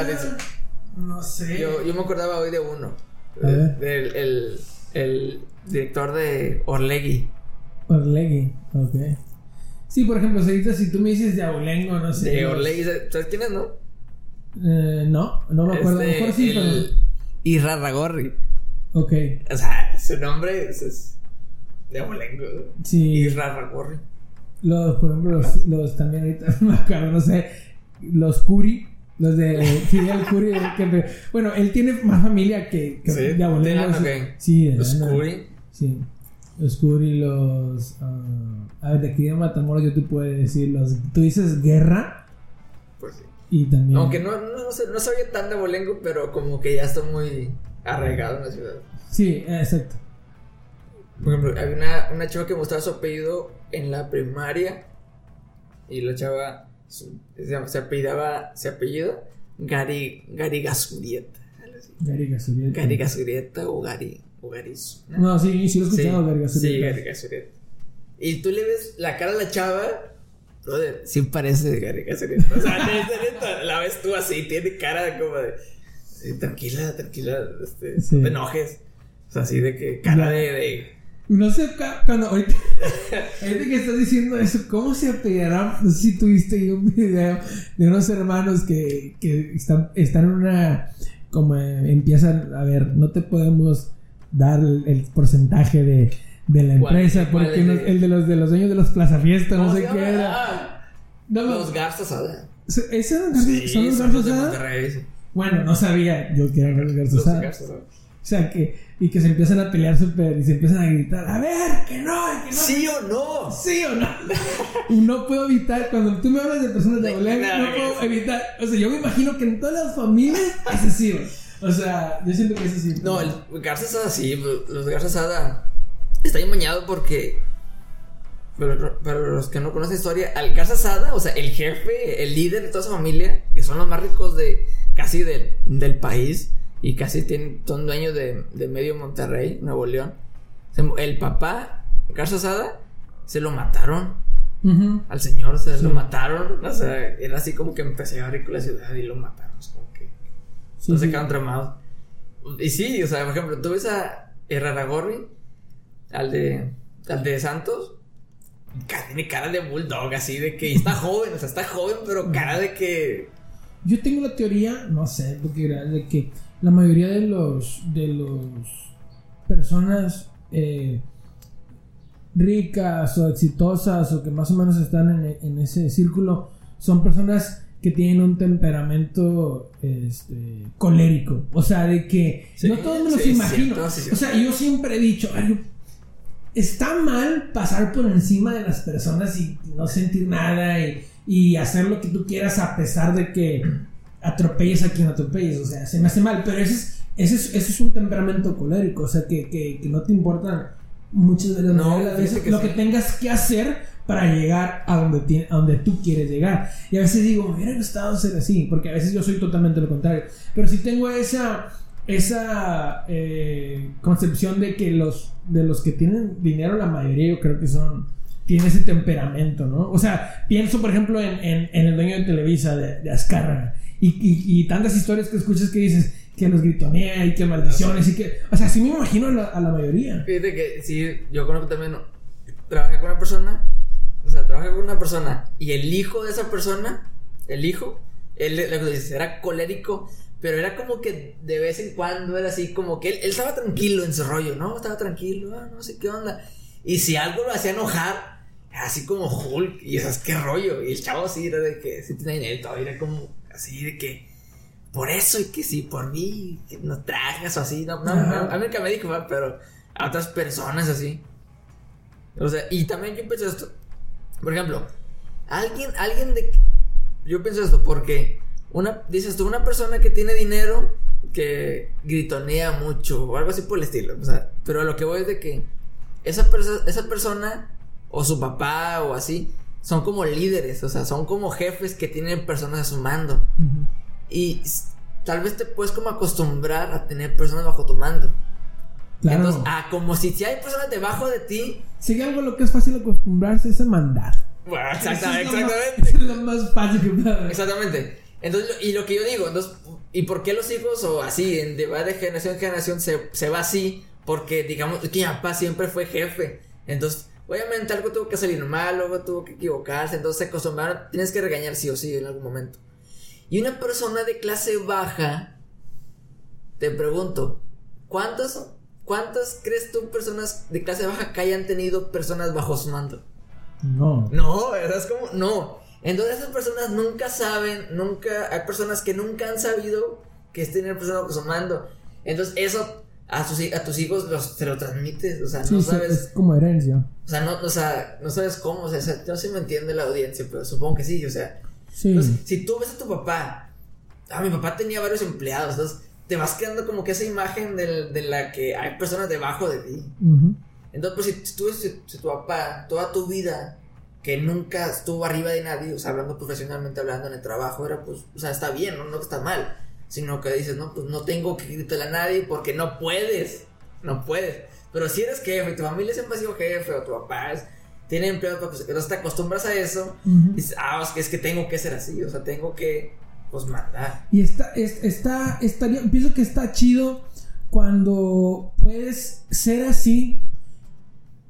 No sé. Yo, yo me acordaba hoy de uno. Del el, el director de Orlegui. Orlegui, ok. Sí, por ejemplo, ahorita si tú me dices de Abolengo, no sé. De Orlegui, ¿sabes quién es, no? Eh, no, no me acuerdo. A lo mejor sí, el Irarragorri. pero. Ok, O sea, su nombre es, es de abolengo. sí. Irarragorri. Los, por ejemplo, los, los también ahorita me acuerdo, no sé. Los Curi, los de Fidel Curi. que- bueno, él tiene más familia que, que Sí, de Abolengo. de sí. Lana, ok. Sí, de Los. Curi. Sí. Los Curi, los. ah, a ver, de aquí de Matamoros yo te puedo decir los. Tú dices guerra Pues sí. y también. Aunque no, no, no, no sabía tan de abolengo, pero como que ya está muy arraigado en la ciudad. Sí, exacto. Por ejemplo, había una, una chava que mostraba su apellido en la primaria. Y la chava se, apellidaba, se así. Gary Gasurieta. Gary Gasurieta o Gary, o Gary Su- No, sí, sí lo he Sí, escuchado, sí, Gasurieta. Gary Gasurieta. Y tú le ves la cara a la chava, brother, sí parece de Gary Gasurieta. O sea, la ves tú así, tiene cara como de. Sí, tranquila, tranquila, este, Sí. no te enojes. O sea, así de que cara de. de No sé, cuando ahorita, ahorita que estás diciendo eso, ¿cómo se? No sé si tuviste un video de unos hermanos que, que están, están en una, como eh, empiezan, a ver, no te podemos dar el, el porcentaje de, de la empresa, ¿Cuál porque no- el de los de los dueños de los Plaza Fiesta, no ¿Cómo sé qué era. Ah, No, los Garzas Sada. ¿Esos son, Sí, los garzas Bueno, no sabía yo que eran los garzas Los Sada. Garzas Sada. O sea, que, y que se empiezan a pelear súper, y se empiezan a gritar, a ver, que no, que no. ¿Sí o no? ¿Sí o no? Y no puedo evitar, cuando tú me hablas de personas de claro no puedo evitar. O sea, yo me imagino que en todas las familias es así. O sea, yo siento que es así. No, el Garza Sada sí, los Garza Sada está bien bañado porque. Pero los que no conocen historia, al Garza Sada, o sea, el jefe, el líder de toda su familia, que son los más ricos de, casi del país y casi tienen, son dueños de, de medio Monterrey, Nuevo León. El papá, Carlos Sada, se lo mataron. Al señor se lo mataron. O sea, era así como que empecé a con la ciudad y lo mataron. Es como que. no se quedaron tramados. Y sí, o sea, por ejemplo, tú ves a Gorri, al de, al de Santos, tiene cara de bulldog, así de que está joven, o sea, está joven, pero cara de que. Yo tengo la teoría, no sé, de que la mayoría de los de los personas eh, ricas o exitosas o que más o menos están en, ese círculo son personas que tienen un temperamento este, colérico. O sea, de que no todos me los imagino. o sea, yo siempre he dicho, está mal pasar por encima de las personas y no sentir nada y, y, hacer lo que tú quieras a pesar de que atropelles a quien atropelles. O sea, se me hace mal. Pero ese es, ese es, ese es un temperamento colérico. O sea, que, que, que no te importa muchas veces, no, veces lo que tengas que hacer para llegar a donde, a donde tú quieres llegar. Y a veces digo, me hubiera gustado ser así, porque a veces yo soy totalmente lo contrario. Pero si tengo esa, esa eh, concepción de que los, de los que tienen dinero, la mayoría yo creo que son, tienen ese temperamento, ¿no? O sea, pienso por ejemplo en, en, el dueño de Televisa, de, de Azcárraga, y, y, tantas historias que escuchas que dices, que los gritonea y que maldiciones y que... O sea, sí me imagino a la, mayoría. Fíjate que sí, yo conozco también... Trabajé con una persona, o sea, trabajé con una persona y el hijo de esa persona, el hijo, él era colérico, pero era como que de vez en cuando era así, como que él, él estaba tranquilo en su rollo, ¿no? Estaba tranquilo, ah, no sé qué onda. Y si algo lo hacía enojar, así como Hulk, y esas qué rollo. Y el chavo así era de que, sí tiene dinero, todavía era como así de que por eso y que sí, por mí, que no tragas o así. No, no, a mí nunca me dijo, pero a otras personas así. O sea, y también yo pienso esto. Por ejemplo, alguien, alguien de. Yo pienso esto porque, una, dices tú, una persona que tiene dinero, que gritonea mucho o algo así por el estilo. O sea, pero a lo que voy es de que esa, esa persona, o su papá, o así, son como líderes, o sea, son como jefes que tienen personas a su mando. Y tal vez te puedes como acostumbrar a tener personas bajo tu mando. Claro. Entonces, ah, como si, si hay personas debajo de ti. Si algo lo que es fácil acostumbrarse es a mandar. Bueno, exactamente. exactamente. es lo más fácil que puede Exactamente. Entonces, y lo que yo digo, entonces, ¿y por qué los hijos o así, de, va de generación en generación, se, se va así? Porque, digamos, que mi papá siempre fue jefe. Entonces, obviamente algo tuvo que salir mal, algo tuvo que equivocarse, entonces se acostumbraron, tienes que regañar sí o sí en algún momento. Y una persona de clase baja, te pregunto, ¿cuántas, cuántas crees tú personas de clase baja que hayan tenido personas bajo su mando? No. No, es como, no. Entonces esas personas nunca saben, nunca, hay personas que nunca han sabido que es tener personas bajo su mando. Entonces eso a, a tus hijos los, te lo transmites, o sea, no sabes. Es como herencia. O sea, no, o sea, no sabes cómo, o sea, no sé si me entiende la audiencia, pero supongo que sí, o sea, si tú ves a tu papá, ah, mi papá tenía varios empleados, entonces te vas quedando como que esa imagen de, la que hay personas debajo de ti. Entonces, pues si, tú ves si, tu papá toda tu vida que nunca estuvo arriba de nadie, o sea, hablando profesionalmente, hablando en el trabajo, era pues, o sea, está bien, no, no está mal, sino que dices, no, pues no tengo que gritarle a nadie porque no puedes, no puedes. Pero si eres jefe, tu familia siempre ha sido jefe, o tu papá es, tiene empleados, pues, entonces te acostumbras a eso, y dices, ah, es que, es que tengo que ser así, o sea, tengo que, pues, mandar. Y está, está, estaría, pienso que está chido cuando puedes ser así,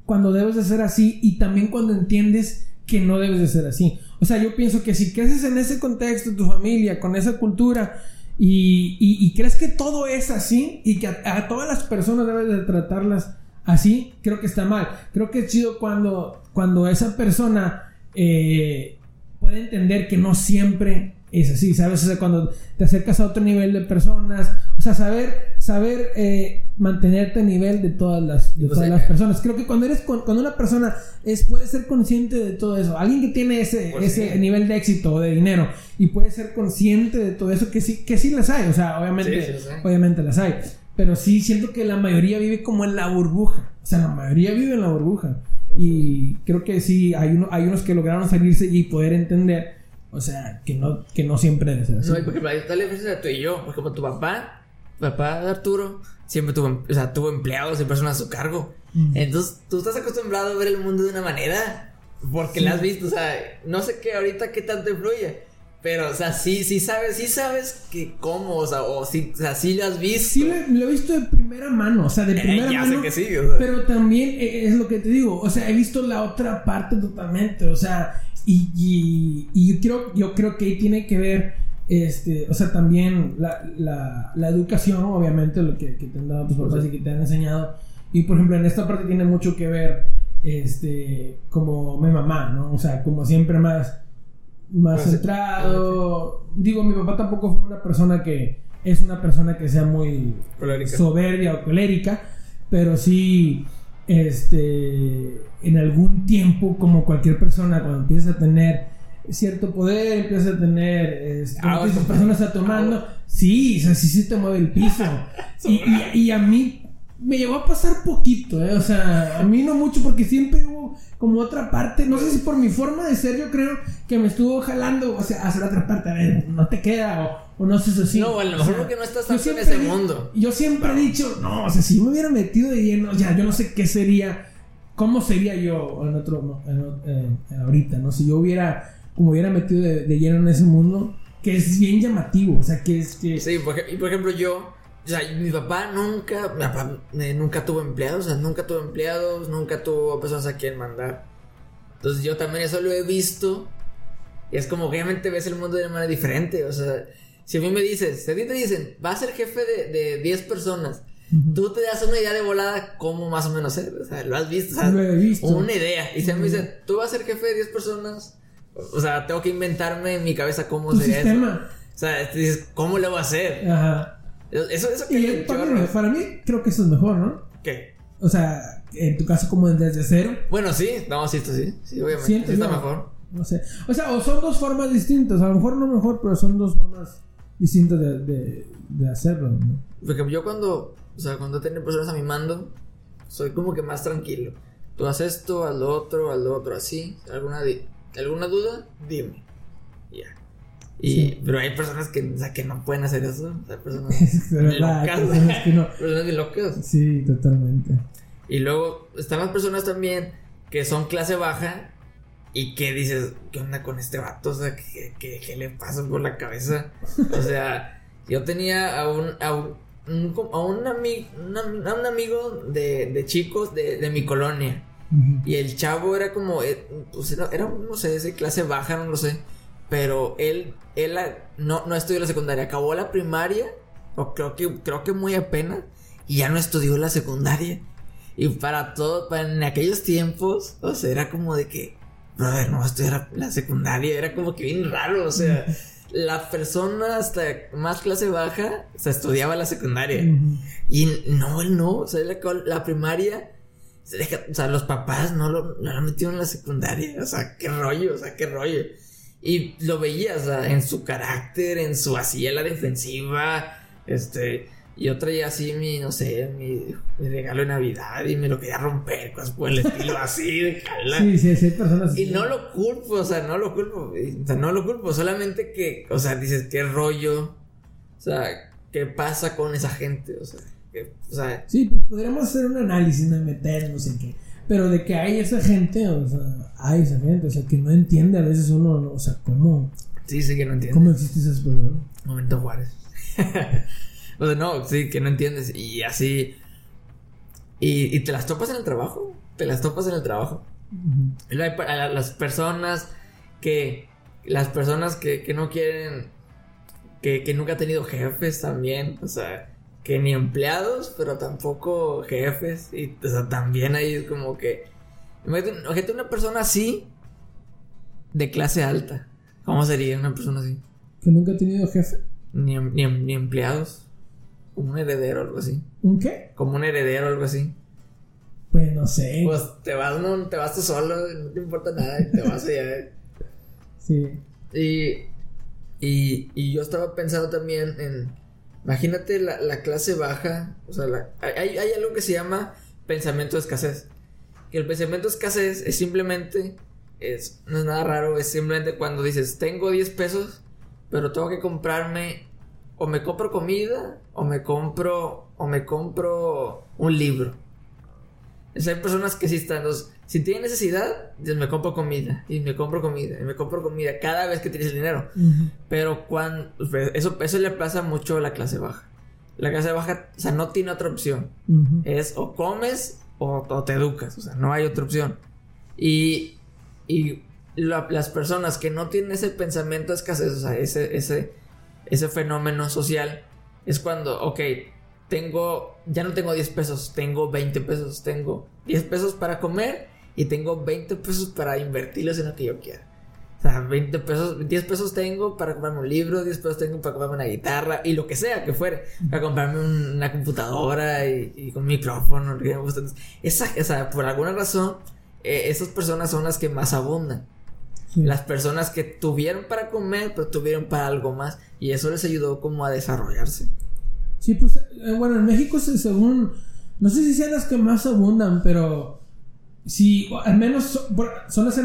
cuando debes de ser así, y también cuando entiendes que no debes de ser así. O sea, yo pienso que si creces en ese contexto, tu familia, con esa cultura, y, y, crees que todo es así, y que a, todas las personas debes de tratarlas así, creo que está mal. Creo que es chido cuando, cuando esa persona eh, puede entender que no siempre es así, ¿sabes? O sea, cuando te acercas a otro nivel de personas, o sea, saber, saber eh, mantenerte a nivel de todas las, de todas las personas. Creo que cuando eres cuando una persona es, puede ser consciente de todo eso, alguien que tiene ese, pues ese nivel de éxito o de dinero y puede ser consciente de todo eso, que sí, que sí las hay, o sea, obviamente, obviamente las hay. Pero sí siento que la mayoría vive como en la burbuja. O sea, la mayoría vive en la burbuja. Y creo que sí, hay, uno, hay unos que lograron salirse y poder entender O sea, que no, que no siempre ser así. No, y por ejemplo, está la diferencia de tú y yo. Por ejemplo, tu papá, papá de Arturo, siempre tuvo, o sea, tuvo empleados y personas a su cargo. Ujú. Entonces, tú estás acostumbrado a ver el mundo de una manera. Porque Sí. la has visto, o sea, no sé qué ahorita qué tanto influye. Pero, o sea, sí, sí sabes, sí sabes que cómo, o sea, o sí, o sea, sí lo has visto. Sí, lo, lo he visto de primera mano, o sea, de Eh, primera ya mano. sé que sí, o sea. Pero también eh, es lo que te digo, o sea, he visto la otra parte totalmente, o sea, y, y, y yo, creo, yo creo que ahí tiene que ver, este, o sea, también la, la, la educación, obviamente, lo que, que te han dado tus papás y que te han enseñado. Y por ejemplo, en esta parte tiene mucho que ver, este, como mi mamá, ¿no? O sea, como siempre más, más Pues, centrado. Digo, mi papá tampoco fue una persona que, es una persona que sea muy Colérica. soberbia o colérica, pero sí, este, en algún tiempo, como cualquier persona, cuando empieza a tener cierto poder, empieza a tener, este, Ah, cuando o sea, esa persona está tomando, sí, o sea, sí se te mueve el piso. y, y- y a mí me llegó a pasar poquito, ¿eh? o sea, a mí no mucho, porque siempre hubo como otra parte, no sé si por mi forma de ser, yo creo que me estuvo jalando, o sea, hacia la otra parte, a ver, no te queda, o, o no sé si No, a lo mejor porque no estás tanto en ese mundo. Yo siempre he dicho, no, o sea, si me hubiera metido de lleno, ya, yo no sé qué sería, cómo sería yo en otro, no, en o- eh, ahorita, ¿no? Si yo hubiera, como hubiera metido de, de lleno en ese mundo, que es bien llamativo, o sea, que es que... Sí, por y por ejemplo yo, o sea, mi papá nunca, mi papá eh, nunca tuvo empleados, o sea, nunca tuvo empleados, nunca tuvo personas a quien mandar. Entonces yo también eso lo he visto y es como obviamente ves el mundo de una manera diferente, o sea, si a mí me dices, si a ti te dicen, va a ser jefe de, de 10 personas, tú te das una idea de volada cómo más o menos ser, o sea, lo has visto, o sea, Lo he visto. una idea. Y si a mí me dicen, tú vas a ser jefe de 10 personas, o sea, tengo que inventarme en mi cabeza cómo Tu sería eso. sistema. O sea, dices, ¿cómo le voy a hacer? Ajá. Eso, eso que Y es- para, mí, para mí creo que eso es mejor, ¿no? ¿Qué? O sea, en tu caso como desde cero, Bueno, sí, no, sí, esto sí. Sí, obviamente. Siento sí está mejor. no sé. O sea, o son dos formas distintas, a lo mejor no mejor, pero son dos formas distintas de, de, de hacerlo, ¿no? Porque yo cuando, o sea, cuando tengo personas a mi mando, soy como que más tranquilo. Tú haces esto, lo otro, lo otro, así. ¿Alguna, ¿alguna duda? Dime. Ya. Y, Sí. Pero hay personas que, o sea, que no pueden hacer eso. O sea, personas verdad, locas. personas que no. personas locas. Sí, totalmente. Y luego están las personas también que son clase baja y que dices, ¿qué onda con este vato? O sea, ¿qué, qué, qué le pasa por la cabeza? O sea, yo tenía a un, a un, a un, ami- un a un amigo de, de chicos de, de mi colonia. Y el chavo era como, eh, pues era, era, no sé, de clase baja, no lo sé. Pero él, él no, no estudió la secundaria, acabó la primaria, o creo que, creo que muy apenas, y ya no estudió la secundaria. Y para todo, para en aquellos tiempos, o sea, era como de que, brother, no estudiar la, la secundaria, era como que bien raro, o sea, la persona hasta más clase baja, se estudiaba la secundaria. Y no, él no, o sea, acabó la primaria, se deja, o sea, los papás no lo, no lo metieron en la secundaria, o sea, qué rollo, o sea, qué rollo. Y lo veías, en su carácter, en su así, en la defensiva, este, yo traía así mi, no sé, mi, mi regalo de Navidad y me lo quería romper, cosas por el estilo así, de jala. Sí, sí, sí, personas Y no lo culpo, o sea, no lo culpo, o sea, no lo culpo, solamente que, o sea, dices, qué rollo, o sea, qué pasa con esa gente, o sea, que, o sea, Sí, pues podríamos hacer un análisis, no meternos en qué. Pero de que hay esa gente, o sea, hay esa gente, o sea, que no entiende a veces uno, ¿no? o sea, cómo, sí, sí que no entiendes. cómo existe esas personas. Momento Juárez. o sea, no, sí, que no entiendes, y así, y, y te las topas en el trabajo, te las topas en el trabajo. Pa- a las personas que. Las personas que, que no quieren. Que, que nunca han tenido jefes también. O sea, que ni empleados, pero tampoco jefes. Y o sea, también hay como que. Imagínate, una persona así. De clase alta. ¿Cómo sería una persona así? Que nunca ha tenido jefe. Ni, em- ni, em- ni empleados. Como un heredero o algo así. ¿Un qué? Como un heredero o algo así. Pues no sé. Pues te vas, no, te vas tú solo, no te importa nada, te vas allá. Sí. Y, y, y yo estaba pensando también en, imagínate la, la clase baja, o sea, la- hay, hay algo que se llama pensamiento de escasez. Que el pensamiento de escasez es simplemente es, no es nada raro, es simplemente cuando dices, tengo 10 pesos, pero tengo que comprarme, o me compro comida, o me compro, o me compro un libro. Es, hay personas que sí están, los, si tienen necesidad, dices, me compro comida, y me compro comida, y me compro comida cada vez que tienes el dinero. Pero cuando, eso, eso le pasa mucho a la clase baja. La clase baja, o sea, no tiene otra opción. Es o comes o, o, te educas, o sea, no hay otra opción. Y, y las personas que no tienen ese pensamiento de escasez, o sea, ese, ese, ese fenómeno social, es cuando, ok, tengo, ya no tengo 10 pesos, tengo 20 pesos, tengo 10 pesos para comer y tengo 20 pesos para invertirlos en lo que yo quiera. O sea, 20 pesos, 10 pesos tengo para comprarme un libro, 10 pesos tengo para comprarme una guitarra y lo que sea que fuere. Para comprarme una computadora y, y un micrófono. Esa, o sea, por alguna razón, eh, esas personas son las que más abundan. Las personas que tuvieron para comer, pero tuvieron para algo más. Y eso les ayudó como a desarrollarse. Sí, pues, eh, bueno, en México según, no sé si sean las que más abundan, pero sí, al menos son, las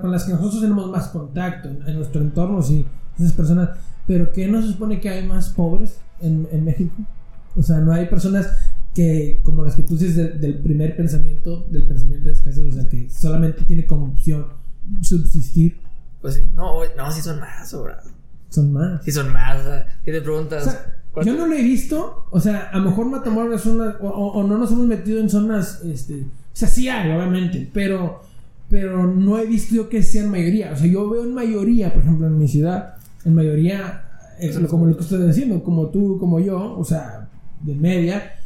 con las que nosotros tenemos más contacto en, nuestro entorno, sí, esas personas. Pero ¿qué no se supone que hay más pobres en, en México? O sea, no hay personas que como las que tú dices del, primer pensamiento, del pensamiento de escasez, o sea, que solamente tiene como opción subsistir. Pues sí, no, no, sí son más, sobrado. Son más. Sí son más, o sea, si te preguntas... yo no lo he visto, o sea, a lo mejor Matamoros es una, o, no nos hemos metido en zonas, este, o sea, sí hay, obviamente, pero, pero no he visto yo que sean mayoría, o sea, yo veo en mayoría, por ejemplo, en mi ciudad, en mayoría, como lo que estoy diciendo, como tú, como yo, o sea, de media,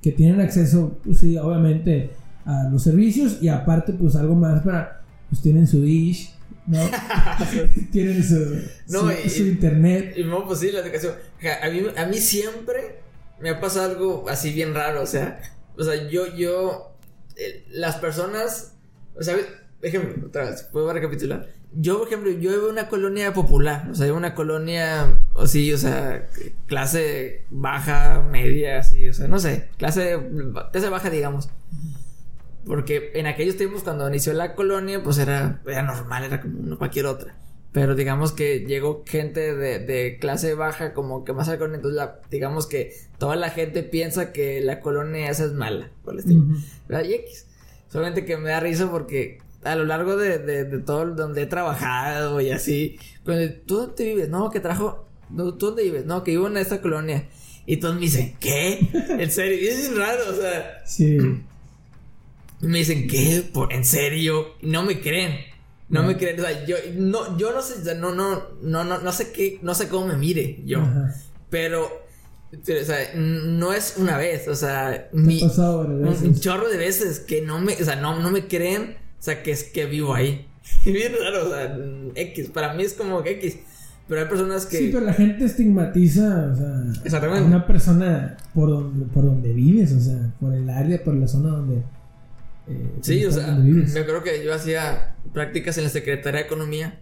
que, tienen acceso, pues sí, obviamente a los servicios y aparte pues algo más para, pues tienen su dish, ¿no? tienen su, su, internet. Y no, pues sí, la educación. A mí, a mí siempre me ha pasado algo así bien raro, o sea, o sea, yo, yo, eh, las personas, o sea, ejemplo, otra vez, puedo recapitular. Yo, por ejemplo, yo vivo en una colonia popular, o sea, una colonia, o sí, o sea, clase baja, media, así, o sea, no sé, clase, clase baja, digamos. Porque en aquellos tiempos, cuando inició la colonia, pues era, era normal, era como cualquier otra. Pero digamos que llegó gente de, de clase baja, como que más al colonia, entonces digamos que toda la gente piensa que la colonia esa es mala, por el estilo. Y X. Solamente que me da risa porque a lo largo de, de, de, todo donde he trabajado y así. Pero, ¿tú dónde vives? No, que trajo. ¿Tú dónde vives? No, que vivo en esta colonia. Y todos me dicen, ¿qué? ¿En serio? es raro, o sea. Sí. Me dicen, ¿qué? ¿En serio? no me creen. No, me creen. O sea, yo no, yo no sé, no, no, no, no, no sé qué, no sé cómo me mire yo. Pero, o sea, no es una vez, o sea, mi, un, chorro de veces que no me, o sea, no, no me creen o sea, que es que vivo ahí. Bien raro, o sea, X. Para mí es como que X. Pero hay personas que. Sí, pero la gente estigmatiza, o sea, a una persona por donde, por donde vives, o sea, por el área, por la zona donde. Eh, sí, o sea, me acuerdo que yo hacía prácticas en la Secretaría de Economía.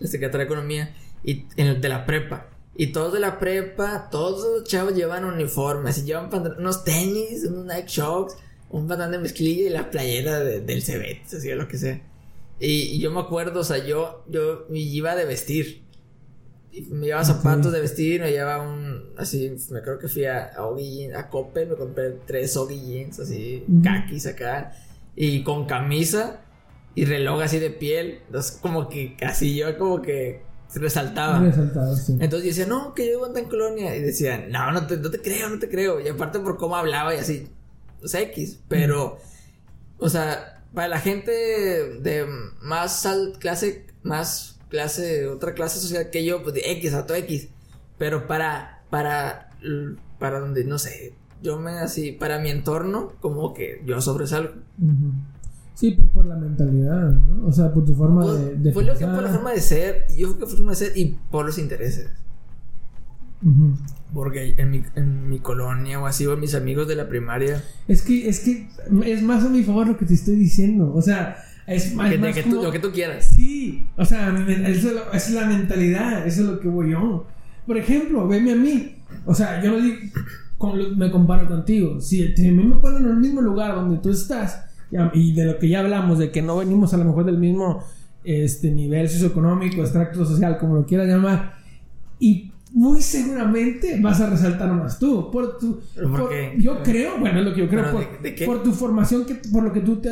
La Secretaría de Economía. Y en el de la prepa. Y todos de la prepa, todos los chavos llevan uniformes. Y llevan unos tenis, unos Nike Shocks un pantalón de mezclilla y la playera del Cebet, así o lo que sea. Y, yo me acuerdo, o sea, yo, yo iba de vestir. Me llevaba zapatos de vestir, me llevaba un, así, me creo que fui a, a Jeans, a Coppel, me compré tres Oggy Jeans, así, kakis acá, y con camisa y reloj así de piel. Entonces, como que casi yo, como que resaltaba. Resaltaba, sí. Entonces yo decía, no, que yo vivo en colonia. Y decían, no, no te, no te creo, no te creo. Y aparte por cómo hablaba y así, sea, X, pero, o sea, para la gente de más clase, más clase, otra clase social que yo, pues de X, a todo X, pero para, para, para donde, no sé, yo me así, para mi entorno, como que yo sobresalgo. Sí, pues por la mentalidad, ¿no? O sea, por tu forma pues, de, de Fue lo que por la forma de ser, yo creo que fue la forma de ser y por los intereses. Porque en mi, en mi colonia o así, o mis amigos de la primaria. Es que, es que es más a mi favor lo que te estoy diciendo. O sea, es más. Que, tú, lo que tú quieras. Sí, o sea, eso es la mentalidad, eso es lo que voy yo. Por ejemplo, veme a mí. O sea, yo no digo, me comparo contigo. Si, a mí me ponen en el mismo lugar donde tú estás, y de lo que ya hablamos, de que no venimos a lo mejor del mismo este, nivel socioeconómico, extracto social, como lo quieras llamar, y muy seguramente vas a resaltar más tú. Por tu, ¿Por qué? Yo creo, bueno, es lo que yo creo, ¿Pero por, de- de por tu formación, que, por lo que tú te,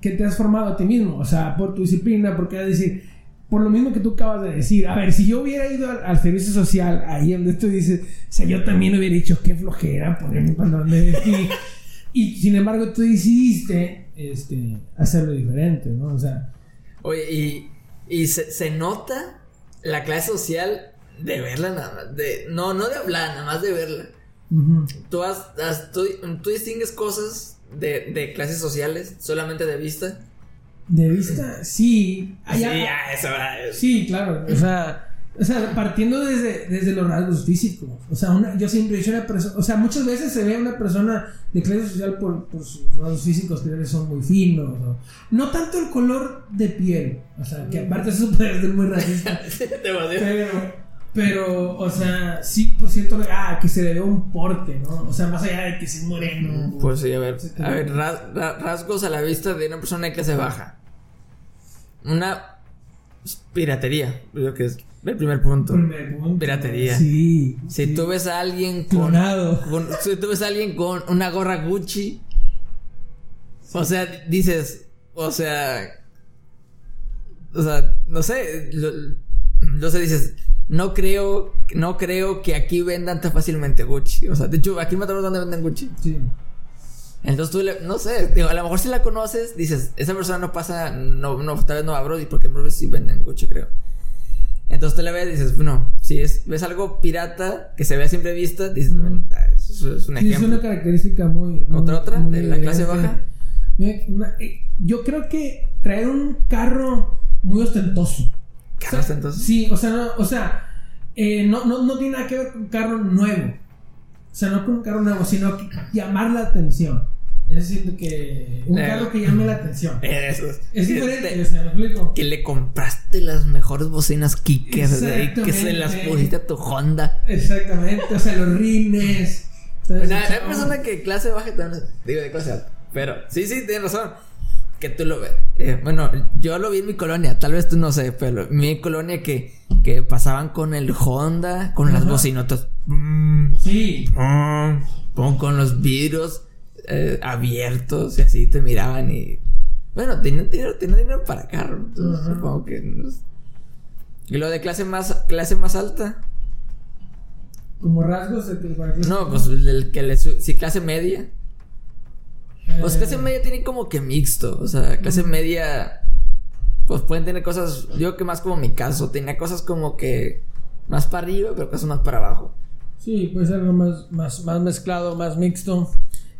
que te has formado a ti mismo, o sea, por tu disciplina, porque es decir, por lo mismo que tú acabas de decir, a ver, si yo hubiera ido al, al servicio social, ahí donde tú dices, o sea, yo también hubiera dicho, qué flojera poner mi pantalón de vestir. y sin embargo, tú decidiste este, hacerlo diferente, ¿no? O sea, Oye, y, y se, se nota la clase social de verla nada más. De, no, no de hablar, nada más de verla. ujú. Tú, has, has- tú, tú distingues cosas de, de clases sociales solamente de vista. de vista, sí. Sí, ya, eso claro. O sea, o sea partiendo desde, desde los rasgos físicos. O sea, una- yo siempre he dicho una persona. O sea, muchas veces se ve a una persona de clase social por, por sus rasgos físicos que son muy finos. o- no tanto el color de piel. O sea, que aparte eso puede ser muy racista. Pero, pero, o sea, sí, por cierto, ah, que se le ve un porte, ¿no? O sea, más allá de que es moreno. Pues sí, a ver, a ver, ra- ra- rasgos a la vista de una persona de clase baja. Una piratería, creo que es el primer punto. Primer punto. Piratería. Sí. Si sí. tú ves a alguien con, Clonado. con- si tú ves a alguien con una gorra Gucci, o sea, dices, o sea, o sea, no sé, lo- no sé, dices, no creo, no creo que aquí vendan tan fácilmente Gucci. O sea, de hecho, aquí en Matamoros donde venden Gucci. Sí. Entonces tú, le- no sé, digo, a lo mejor si la conoces, dices, esa persona no pasa, no, no, tal vez no va a Brody, porque en Brody sí venden Gucci, creo. Entonces tú la ves y dices, no, si es, ves algo pirata que se ve a simple vista, dices, ah, eso es un Sí, es ejemplo. una característica muy. muy- ¿Otra, otra? muy ¿De la clase baja? Eh, yo creo que traer un carro muy ostentoso. ¿Carros, O sea, entonces? Sí, o sea, no, o sea eh, no, no, no tiene nada que ver con un carro nuevo. O sea, no con un carro nuevo, sino que llamar la atención. Es decir, que un Eh. carro que llame la atención. Eso es. Es Que diferente, te- o sea, ¿me explico? Que le compraste las mejores bocinas Kickers que se las pusiste a tu Honda. Exactamente, o sea, los rines. Entonces, Una, hay persona que clase baja también, digo de clase alta. Pero sí, sí, tienes razón. Que tú lo ves. Eh, bueno, yo lo vi en mi colonia, tal vez tú no sé, pero mi colonia que, que pasaban con el Honda, con las bocinotas. mm, Sí, mm, pon con los vidrios eh, abiertos y así te miraban y. Bueno, tenían dinero, tenían dinero para carro. Entonces, supongo que. no es- Y lo de clase más, clase más alta. como rasgos de No, pues el que le si clase media. Pues clase media tiene como que mixto. O sea, clase media. Pues pueden tener cosas. Yo que más como mi caso. Tenía cosas como que. Más para arriba, pero cosas más para abajo. Sí, puede ser algo más, más, más mezclado, más mixto.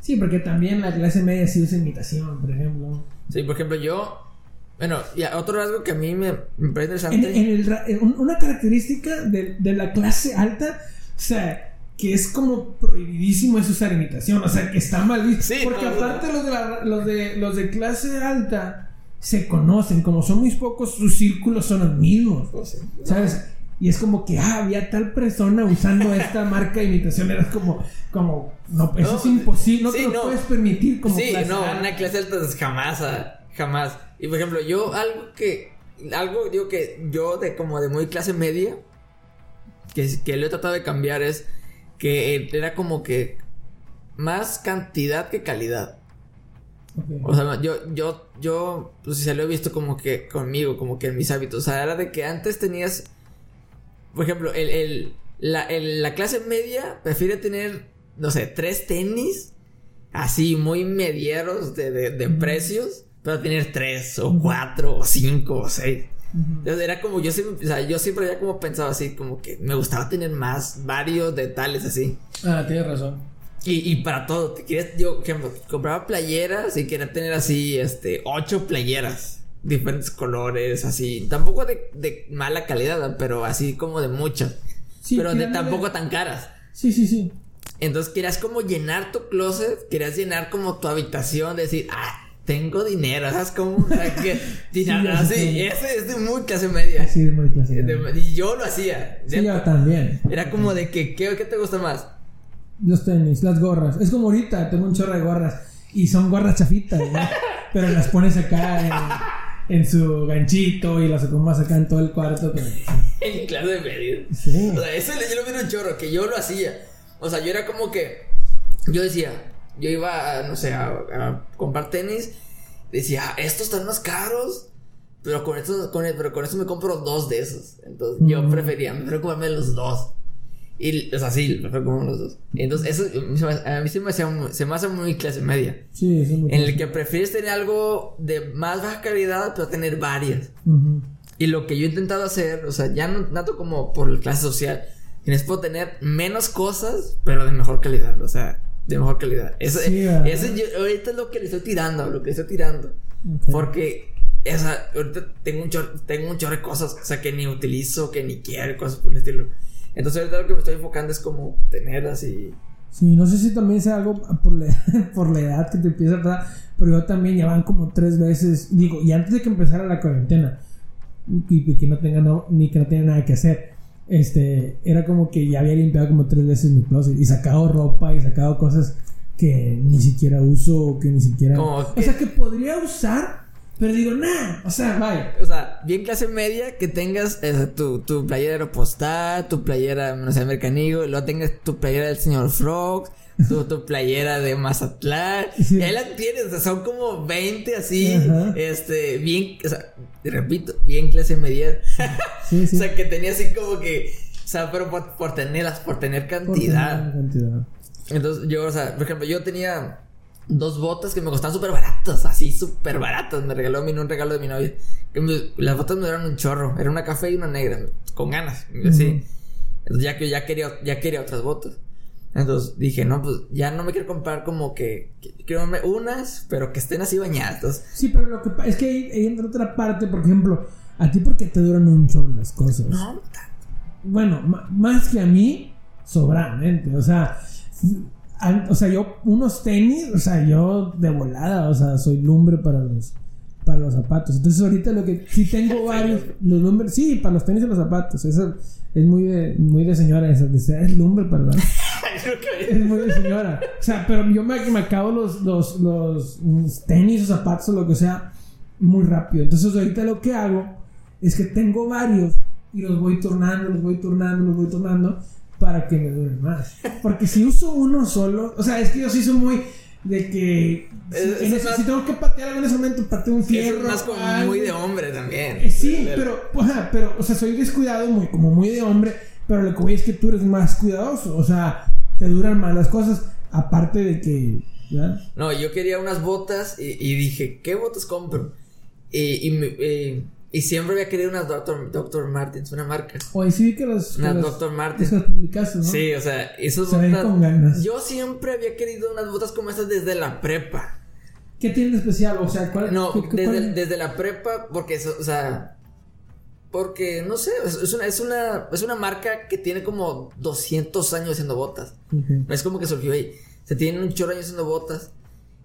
Sí, porque también la clase media sí usa imitación, por ejemplo. Sí, por ejemplo, yo. Bueno, y otro rasgo que a mí me, me parece interesante. en el una característica de, de la clase alta, o sea, que es como prohibidísimo es usar imitación, o sea, que está mal visto. Sí, porque no, aparte los de, la- los, de, los de clase alta se conocen, como son muy pocos, sus círculos son los mismos. Pues. ¿Sabes? Y es como que, ah, había tal persona usando esta marca de imitación. Era como, como, no, eso No, es imposible, no sí, te lo no. puedes permitir como Sí, clase no, alta. una clase alta es jamás, ah, jamás. Y por ejemplo, yo algo que, algo digo que yo de como de muy clase media, que, que lo he tratado de cambiar es que era como que más cantidad que calidad. O sea, yo, yo, yo, pues se lo he visto como que conmigo, como que en mis hábitos. O sea, era de que antes tenías, por ejemplo, el, el, la, el- la clase media prefiere tener, no sé, tres tenis, así muy medieros de, de, precios, pero tener tres, o cuatro, o cinco, o seis. Ujú. Entonces era como, yo siempre, o sea, yo siempre había como pensado así, como que me gustaba tener más, varios detalles así. Ah, tienes razón. Y, y para todo, te quieres, yo, ejemplo, compraba playeras y quería tener así, este, ocho playeras, diferentes colores, así, tampoco de, de mala calidad, pero así como de muchas, Sí, pero de tampoco tan caras. Sí, sí, sí. Entonces querías como llenar tu closet, querías llenar como tu habitación, decir, ah, tengo dinero, ¿sabes cómo? O sea, que, así, sé. ese es de muy clase media. Sí, es muy clase media. y yo lo hacía. Sí, yo también. Era como de que, ¿qué, qué te gusta más? Los tenis, las gorras. Es como ahorita, tengo un chorro de gorras. Y son gorras chafitas, ¿no? pero las pones acá en, en su ganchito y las acomodas acá en todo el cuarto. Pero, En clase de medio. sí. O sea, eso yo lo miro un chorro, que yo lo hacía. O sea, yo era como que. Yo decía, yo iba, a, no sé, a, a comprar tenis. Decía, "Ah, estos están más caros. Pero con estos, con el- pero con eso me compro dos de esos. Entonces yo prefería, me prefiero comprarme los dos. Y, o sea, sí, me prefiero comprarme los dos. Entonces, eso a mí se me, mí se me, hace muy clase media. Sí, eso En el que prefieres tener algo de más baja calidad, pero tener varias. Y lo que yo he intentado hacer, o sea, ya no tanto como por la clase social, es puedo tener menos cosas, pero de mejor calidad, o sea, de mejor calidad. Eso, Sí, ¿verdad? eso yo- ahorita es lo que le estoy tirando, lo que le estoy tirando. Ok. Porque, esa, ahorita tengo un, chorro, tengo un chorro de cosas, o sea, que ni utilizo, que ni quiero, cosas por el estilo. Entonces ahorita lo que me estoy enfocando es como tener así... Sí, no sé si también sea algo por la, por la edad que te empieza a pasar, pero yo también ya van como tres veces, digo, y antes de que empezara la cuarentena, y, y que no tenga no- ni que no tenga nada que hacer, este, era como que ya había limpiado como tres veces mi closet y sacado ropa y sacado cosas que ni siquiera uso o que ni siquiera, Como o que- sea, que podría usar, pero digo, nah, o sea, vaya. O sea, bien clase media que tengas eh, tu, tu playera Aeropostal, tu playera, no sé, Americanigo, y luego tengas tu playera del señor Frog, tu, tu playera de Mazatlán. Sí. Y ahí la tienes, o sea, son como 20 así, Ajá. este, bien, o sea, te repito, bien clase media. Sí, sí. o sea, que tenía así como que, o sea, pero por, por tenerlas, por tener Por cantidad. tener cantidad. Entonces, yo, o sea, por ejemplo, yo tenía dos botas que me costaban súper baratas, así súper baratas. Me regaló mi, un regalo de mi novia. Que me- las botas me dieron un chorro. Era una café y una negra, con ganas. Así. Entonces, ya que ya quería, ya quería otras botas. Entonces dije, no, pues ya no me quiero comprar como que. Quiero unas, pero que estén así bañadas. Sí, pero lo que es que ahí, ahí entra otra parte, por ejemplo, a ti porque te duran un chorro las cosas. no, Bueno, más que a mí, sobradamente. O sea, o sea, yo unos tenis, o sea, yo de volada, o sea, soy lumbre para los para los zapatos. Entonces ahorita lo que sí tengo varios los lumbre, sí, para los tenis y los zapatos. Eso es muy de muy de señora esa, de ser es lumbre para los es muy de señora. O sea, pero yo me, me acabo los, los, los mm, tenis o zapatos o lo que sea muy rápido. Entonces ahorita lo que hago es que tengo varios y los voy turnando, los voy turnando, los voy turnando para que me duren más. Porque si uso uno solo, o sea, es que yo sí soy muy de que si, es tengo que patear algo en ese momento, pateo un fierro. es más como algo. muy de hombre también. Eh, Sí, pero, ajá, pero, o sea, soy descuidado, muy, como muy de hombre, pero lo que voy es que tú eres más cuidadoso, o sea, te duran más las cosas, aparte de que, ¿verdad? No, yo quería unas botas y, y dije, ¿qué botas compro? Y, y, me- eh, y siempre había querido unas Dr. Dr. Martens, una marca. Oye, sí vi que que Unas Dr. Martens. las publicaste, ¿no? Sí, o sea, esas Se botas. con ganas. Yo siempre había querido unas botas como estas desde la prepa. ¿Qué tiene de especial? O sea, ¿cuál No, qué- desde, cuál- desde la prepa, porque, o sea, porque, no sé, es, una, es, una, es una marca que tiene como 200 años haciendo botas. No es como que surgió ahí. Se tienen un chorro años haciendo botas.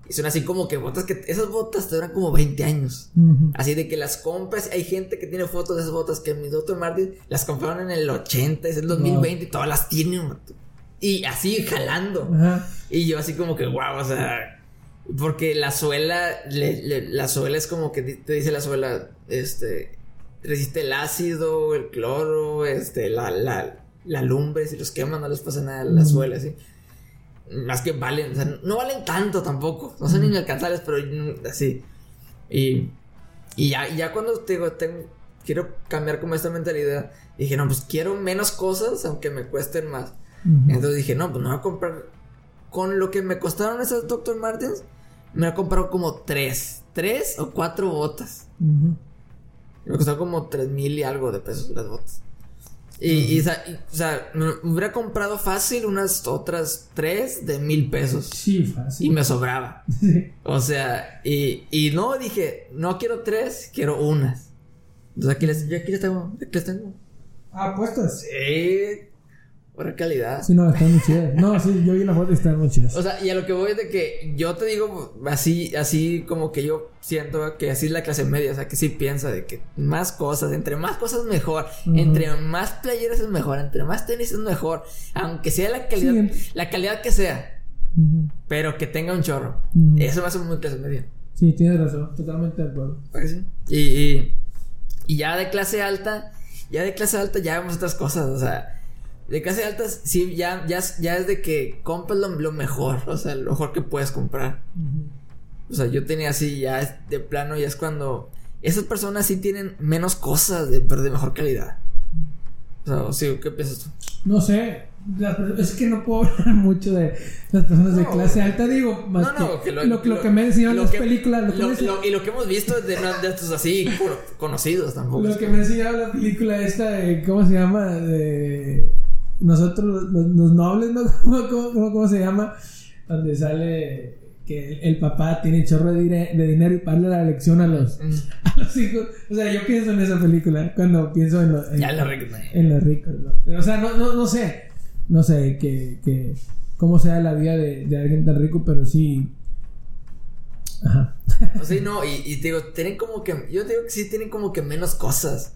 Y son así como que botas que, esas botas te duran como 20 años. Así de que las compras, hay gente que tiene fotos de esas botas que mi Dr. Martin las compraron en el 80, es el 2020 y todas las tienen. vato. Y así jalando. Y yo así como que, wow, o sea, porque la suela, le- le- la suela es como que te dice la suela, este, resiste el ácido, el cloro, este, la, la, la lumbre, si los queman no les pasa nada a la suela, así. Más que valen, o sea, no valen tanto tampoco, no son inalcanzables, pero así. Y, y ya, cuando te digo, tengo, quiero cambiar como esta mentalidad, dije, no, pues quiero menos cosas, aunque me cuesten más. Entonces dije, no, pues no voy a comprar. Con lo que me costaron esas Dr. Martens, me he comprado como tres. Tres o cuatro botas. Me costaron como tres mil y algo de pesos las botas. Y, y, o sea, me hubiera comprado fácil unas otras tres de mil pesos. Sí, fácil. Y me sobraba. Sí. O sea, y, y no dije, no quiero tres, quiero unas. Entonces aquí les, yo aquí les tengo, aquí les tengo. Ah, puestas. Sí, buena calidad. Sí, no, están muy chidas. No, sí, yo vi la foto y están muy chidas. O sea, y a lo que voy es de que yo te digo así, así como que yo siento que así es la clase media, o sea, que sí piensa de que más cosas, entre más cosas mejor, entre más playeras es mejor, entre más tenis es mejor, aunque sea la calidad, Sí. la calidad que sea, pero que tenga un chorro. Ujú. Eso me hace muy clase media. Sí, tienes razón, totalmente de acuerdo. Sí. Y, y, y, ya de clase alta, ya de clase alta ya vemos otras cosas, o sea, de clase alta sí, ya, ya, ya es de que compras lo, lo mejor, o sea, lo mejor que puedes comprar. O sea, yo tenía así, ya de plano, ya es cuando esas personas sí tienen menos cosas, de, pero de mejor calidad. O sea, ¿qué piensas tú? No sé, es que no puedo hablar mucho de las personas de clase alta, digo, más no, que, lo, lo, que me enseñaron las películas. y lo que hemos visto de, de estos así conocidos tampoco. Lo que me enseñado la película esta de, ¿cómo se llama? De nosotros, los, nobles, ¿no? ¿Cómo, cómo, se llama? Donde sale que el, papá tiene chorro de, de, dinero y paga la lección a los, mm. a los hijos. O sea, yo pienso en esa película cuando pienso en, en, ya los ricos. En los ricos. O sea, no, no, no sé. No sé que, que, cómo sea la vida de, de alguien tan rico, pero sí. Ajá. O sea, no, y, y te digo, tienen como que. Yo digo que sí tienen como que menos cosas.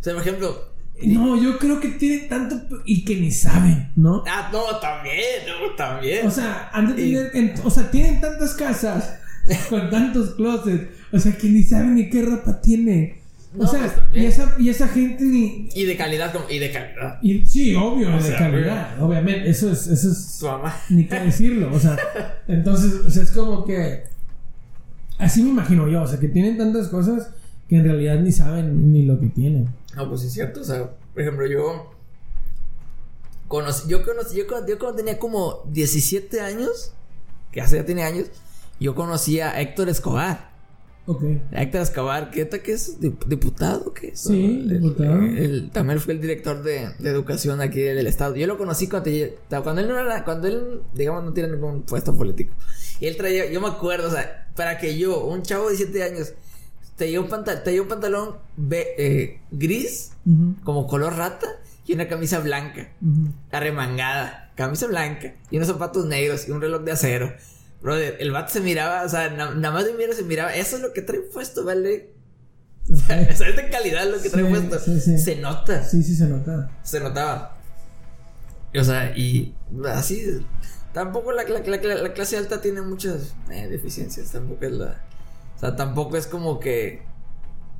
O sea, por ejemplo, no, yo creo que tienen tanto y que ni saben, ¿no? Ah, no, también, no, también. O sea, han de tener, o sea, tienen tantas casas con tantos closets, o sea, que ni saben ni qué ropa tiene. o sea, pues y, esa, y esa gente ni... Y de calidad, y de calidad. Y, sí, obvio, de calidad, obviamente. Eso es, eso es... Tu mamá. Ni qué decirlo, o sea, entonces, o sea, es como que... Así me imagino yo, o sea, que tienen tantas cosas que en realidad ni saben ni lo que tienen. No, pues es cierto, o sea, por ejemplo, yo conocí, yo conocí, yo, cuando tenía como 17 años, que hace ya tiene años, yo conocí a Héctor Escobar. Ok. Héctor Escobar, ¿qué que es? ¿Diputado? ¿Qué es? Sí, diputado. también fue el director de, educación aquí del estado. Yo lo conocí cuando, cuando él no era, cuando él, digamos, no tiene ningún puesto político. Y él traía, yo me acuerdo, o sea, para que yo, un chavo de 17 años, te un, te un pantalón eh, gris, como color rata, y una camisa blanca, arremangada, camisa blanca, y unos zapatos negros y un reloj de acero. Brother, el vato se miraba, o sea, nada más de mirar se miraba, eso es lo que trae puesto, ¿vale? O sea, es de calidad lo que trae puesto. Se nota. Sí, sí, se nota. Se notaba. O sea, y así. Tampoco la, la, clase alta tiene muchas eh, deficiencias. Tampoco es la. O sea, tampoco es como que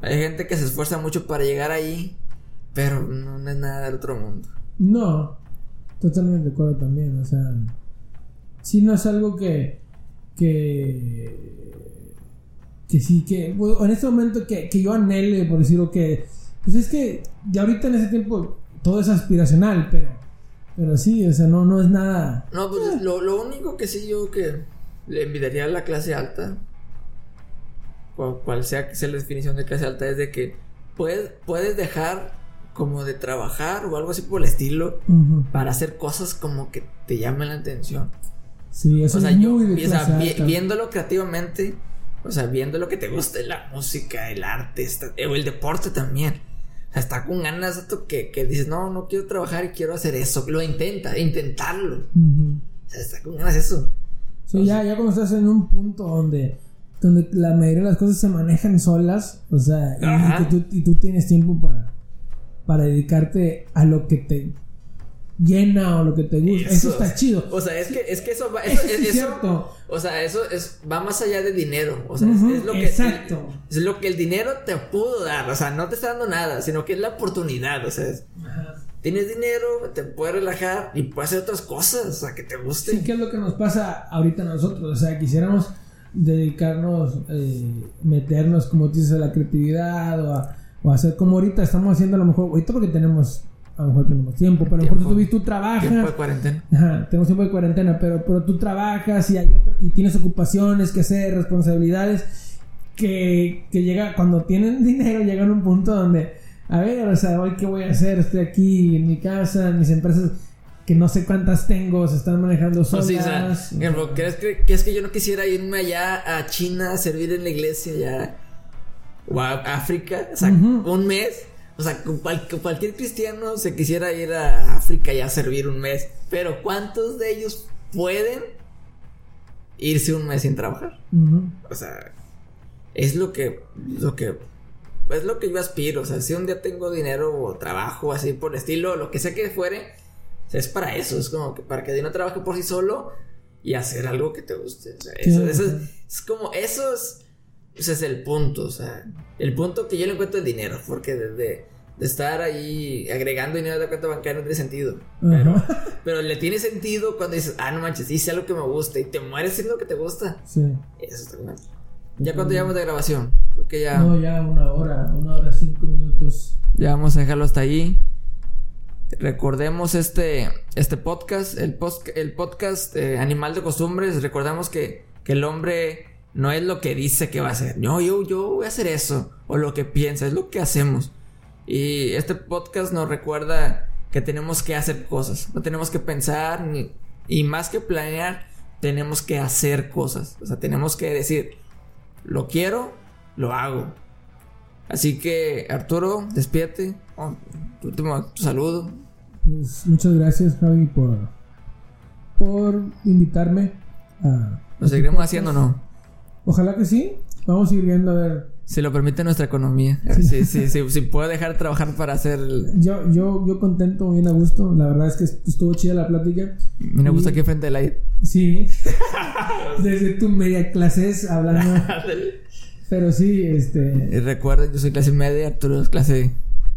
hay gente que se esfuerza mucho para llegar ahí, pero no, es nada del otro mundo. No, totalmente de acuerdo también. O sea, si no es algo que. que. que sí, que. en este momento que, que yo anhele, por decirlo que. Pues es que ya ahorita en ese tiempo todo es aspiracional, pero. Pero sí, o sea, no, no es nada. No, pues lo, lo único que sí yo que le envidiaría a la clase alta cual, sea sea la definición de clase alta, es de que puedes, puedes dejar como de trabajar o algo así por el estilo para hacer cosas como que te llamen la atención. Sí, eso o sea, yo, viéndolo creativamente, o sea, viendo lo que te gusta, la música, el arte, o el deporte también. O sea, está con ganas de que, que dices, no, no quiero trabajar y quiero hacer eso. Lo intenta, intentarlo. O sea, está con ganas de eso. Sí, ya, ya cuando estás en un punto donde donde la mayoría de las cosas se manejan solas, o sea, y, tú, tienes tiempo para, para dedicarte a lo que te llena o lo que te gusta. Eso, está chido. O sea, es que, es que eso va. Eso, es, cierto. O sea, eso es, va más allá de dinero. O sea, es, lo que. Exacto. es lo que el dinero te pudo dar. O sea, no te está dando nada, sino que es la oportunidad. O sea, tienes dinero, te puedes relajar y puedes hacer otras cosas, o sea, que te guste. Sí, que es lo que nos pasa ahorita a nosotros. O sea, quisiéramos dedicarnos, eh, meternos, como dices, a la creatividad o a, o hacer como ahorita estamos haciendo a lo mejor, ahorita porque tenemos, a lo mejor tenemos tiempo, pero a lo mejor tú, tú trabajas. Tiempo de cuarentena. Ajá, tenemos tiempo de cuarentena, pero, pero tú trabajas y, hay, y tienes ocupaciones que hacer, responsabilidades, que, que llega, cuando tienen dinero, llegan a un punto donde, a ver, o sea, hoy qué voy a hacer, estoy aquí en mi casa, en mis empresas que no sé cuántas tengo, se están manejando solas. sí, o sea, ¿crees que, es que yo no quisiera irme allá a China a servir en la iglesia ya? O a África, o sea, un mes. O sea, cualquier cristiano se quisiera ir a África ya a servir un mes. Pero ¿cuántos de ellos pueden irse un mes sin trabajar? O sea, es lo que, lo que, es lo que yo aspiro. O sea, si un día tengo dinero o trabajo así por el estilo, lo que sea que fuere, es para eso, es como que para que no trabaje por sí solo y hacer algo que te guste. O sea, eso, es como, eso es, ese es el punto, o sea, el punto que yo le encuentro el dinero, porque desde de estar ahí agregando dinero a la cuenta bancaria no tiene sentido. Pero, pero, le tiene sentido cuando dices, ah, no manches, hice algo que me gusta y te mueres haciendo lo que te gusta. Sí. Eso está bien. ¿Ya cuánto llevamos de grabación? Creo que ya. No, ya una hora, una hora, cinco minutos. Ya vamos a dejarlo hasta ahí. Recordemos este, este podcast, el, el podcast eh, Animal de Costumbres. Recordamos que, que el hombre no es lo que dice que va a hacer. No, yo, yo voy a hacer eso. O lo que piensa, es lo que hacemos. Y este podcast nos recuerda que tenemos que hacer cosas. No tenemos que pensar ni, y más que planear, tenemos que hacer cosas. O sea, tenemos que decir, lo quiero, lo hago. Así que, Arturo, despídete. Oh, tu último saludo. Pues, muchas gracias, Javi, por, por invitarme a. ¿Lo seguiremos haciendo o no? Ojalá que sí. Vamos a ir viendo a ver si lo permite nuestra economía. Sí, sí, sí, sí, puedo dejar de trabajar para hacer. Yo, yo, yo contento, bien a gusto. La verdad es que estuvo chida la plática. Me gusta aquí frente al aire. Sí. Desde tu media clases hablando. Pero sí, este. Y recuerden, yo soy clase media, Arturo es clase,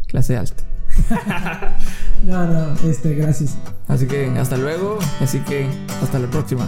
clase alta. no, no, este, gracias. Así que hasta luego. Así que hasta la próxima.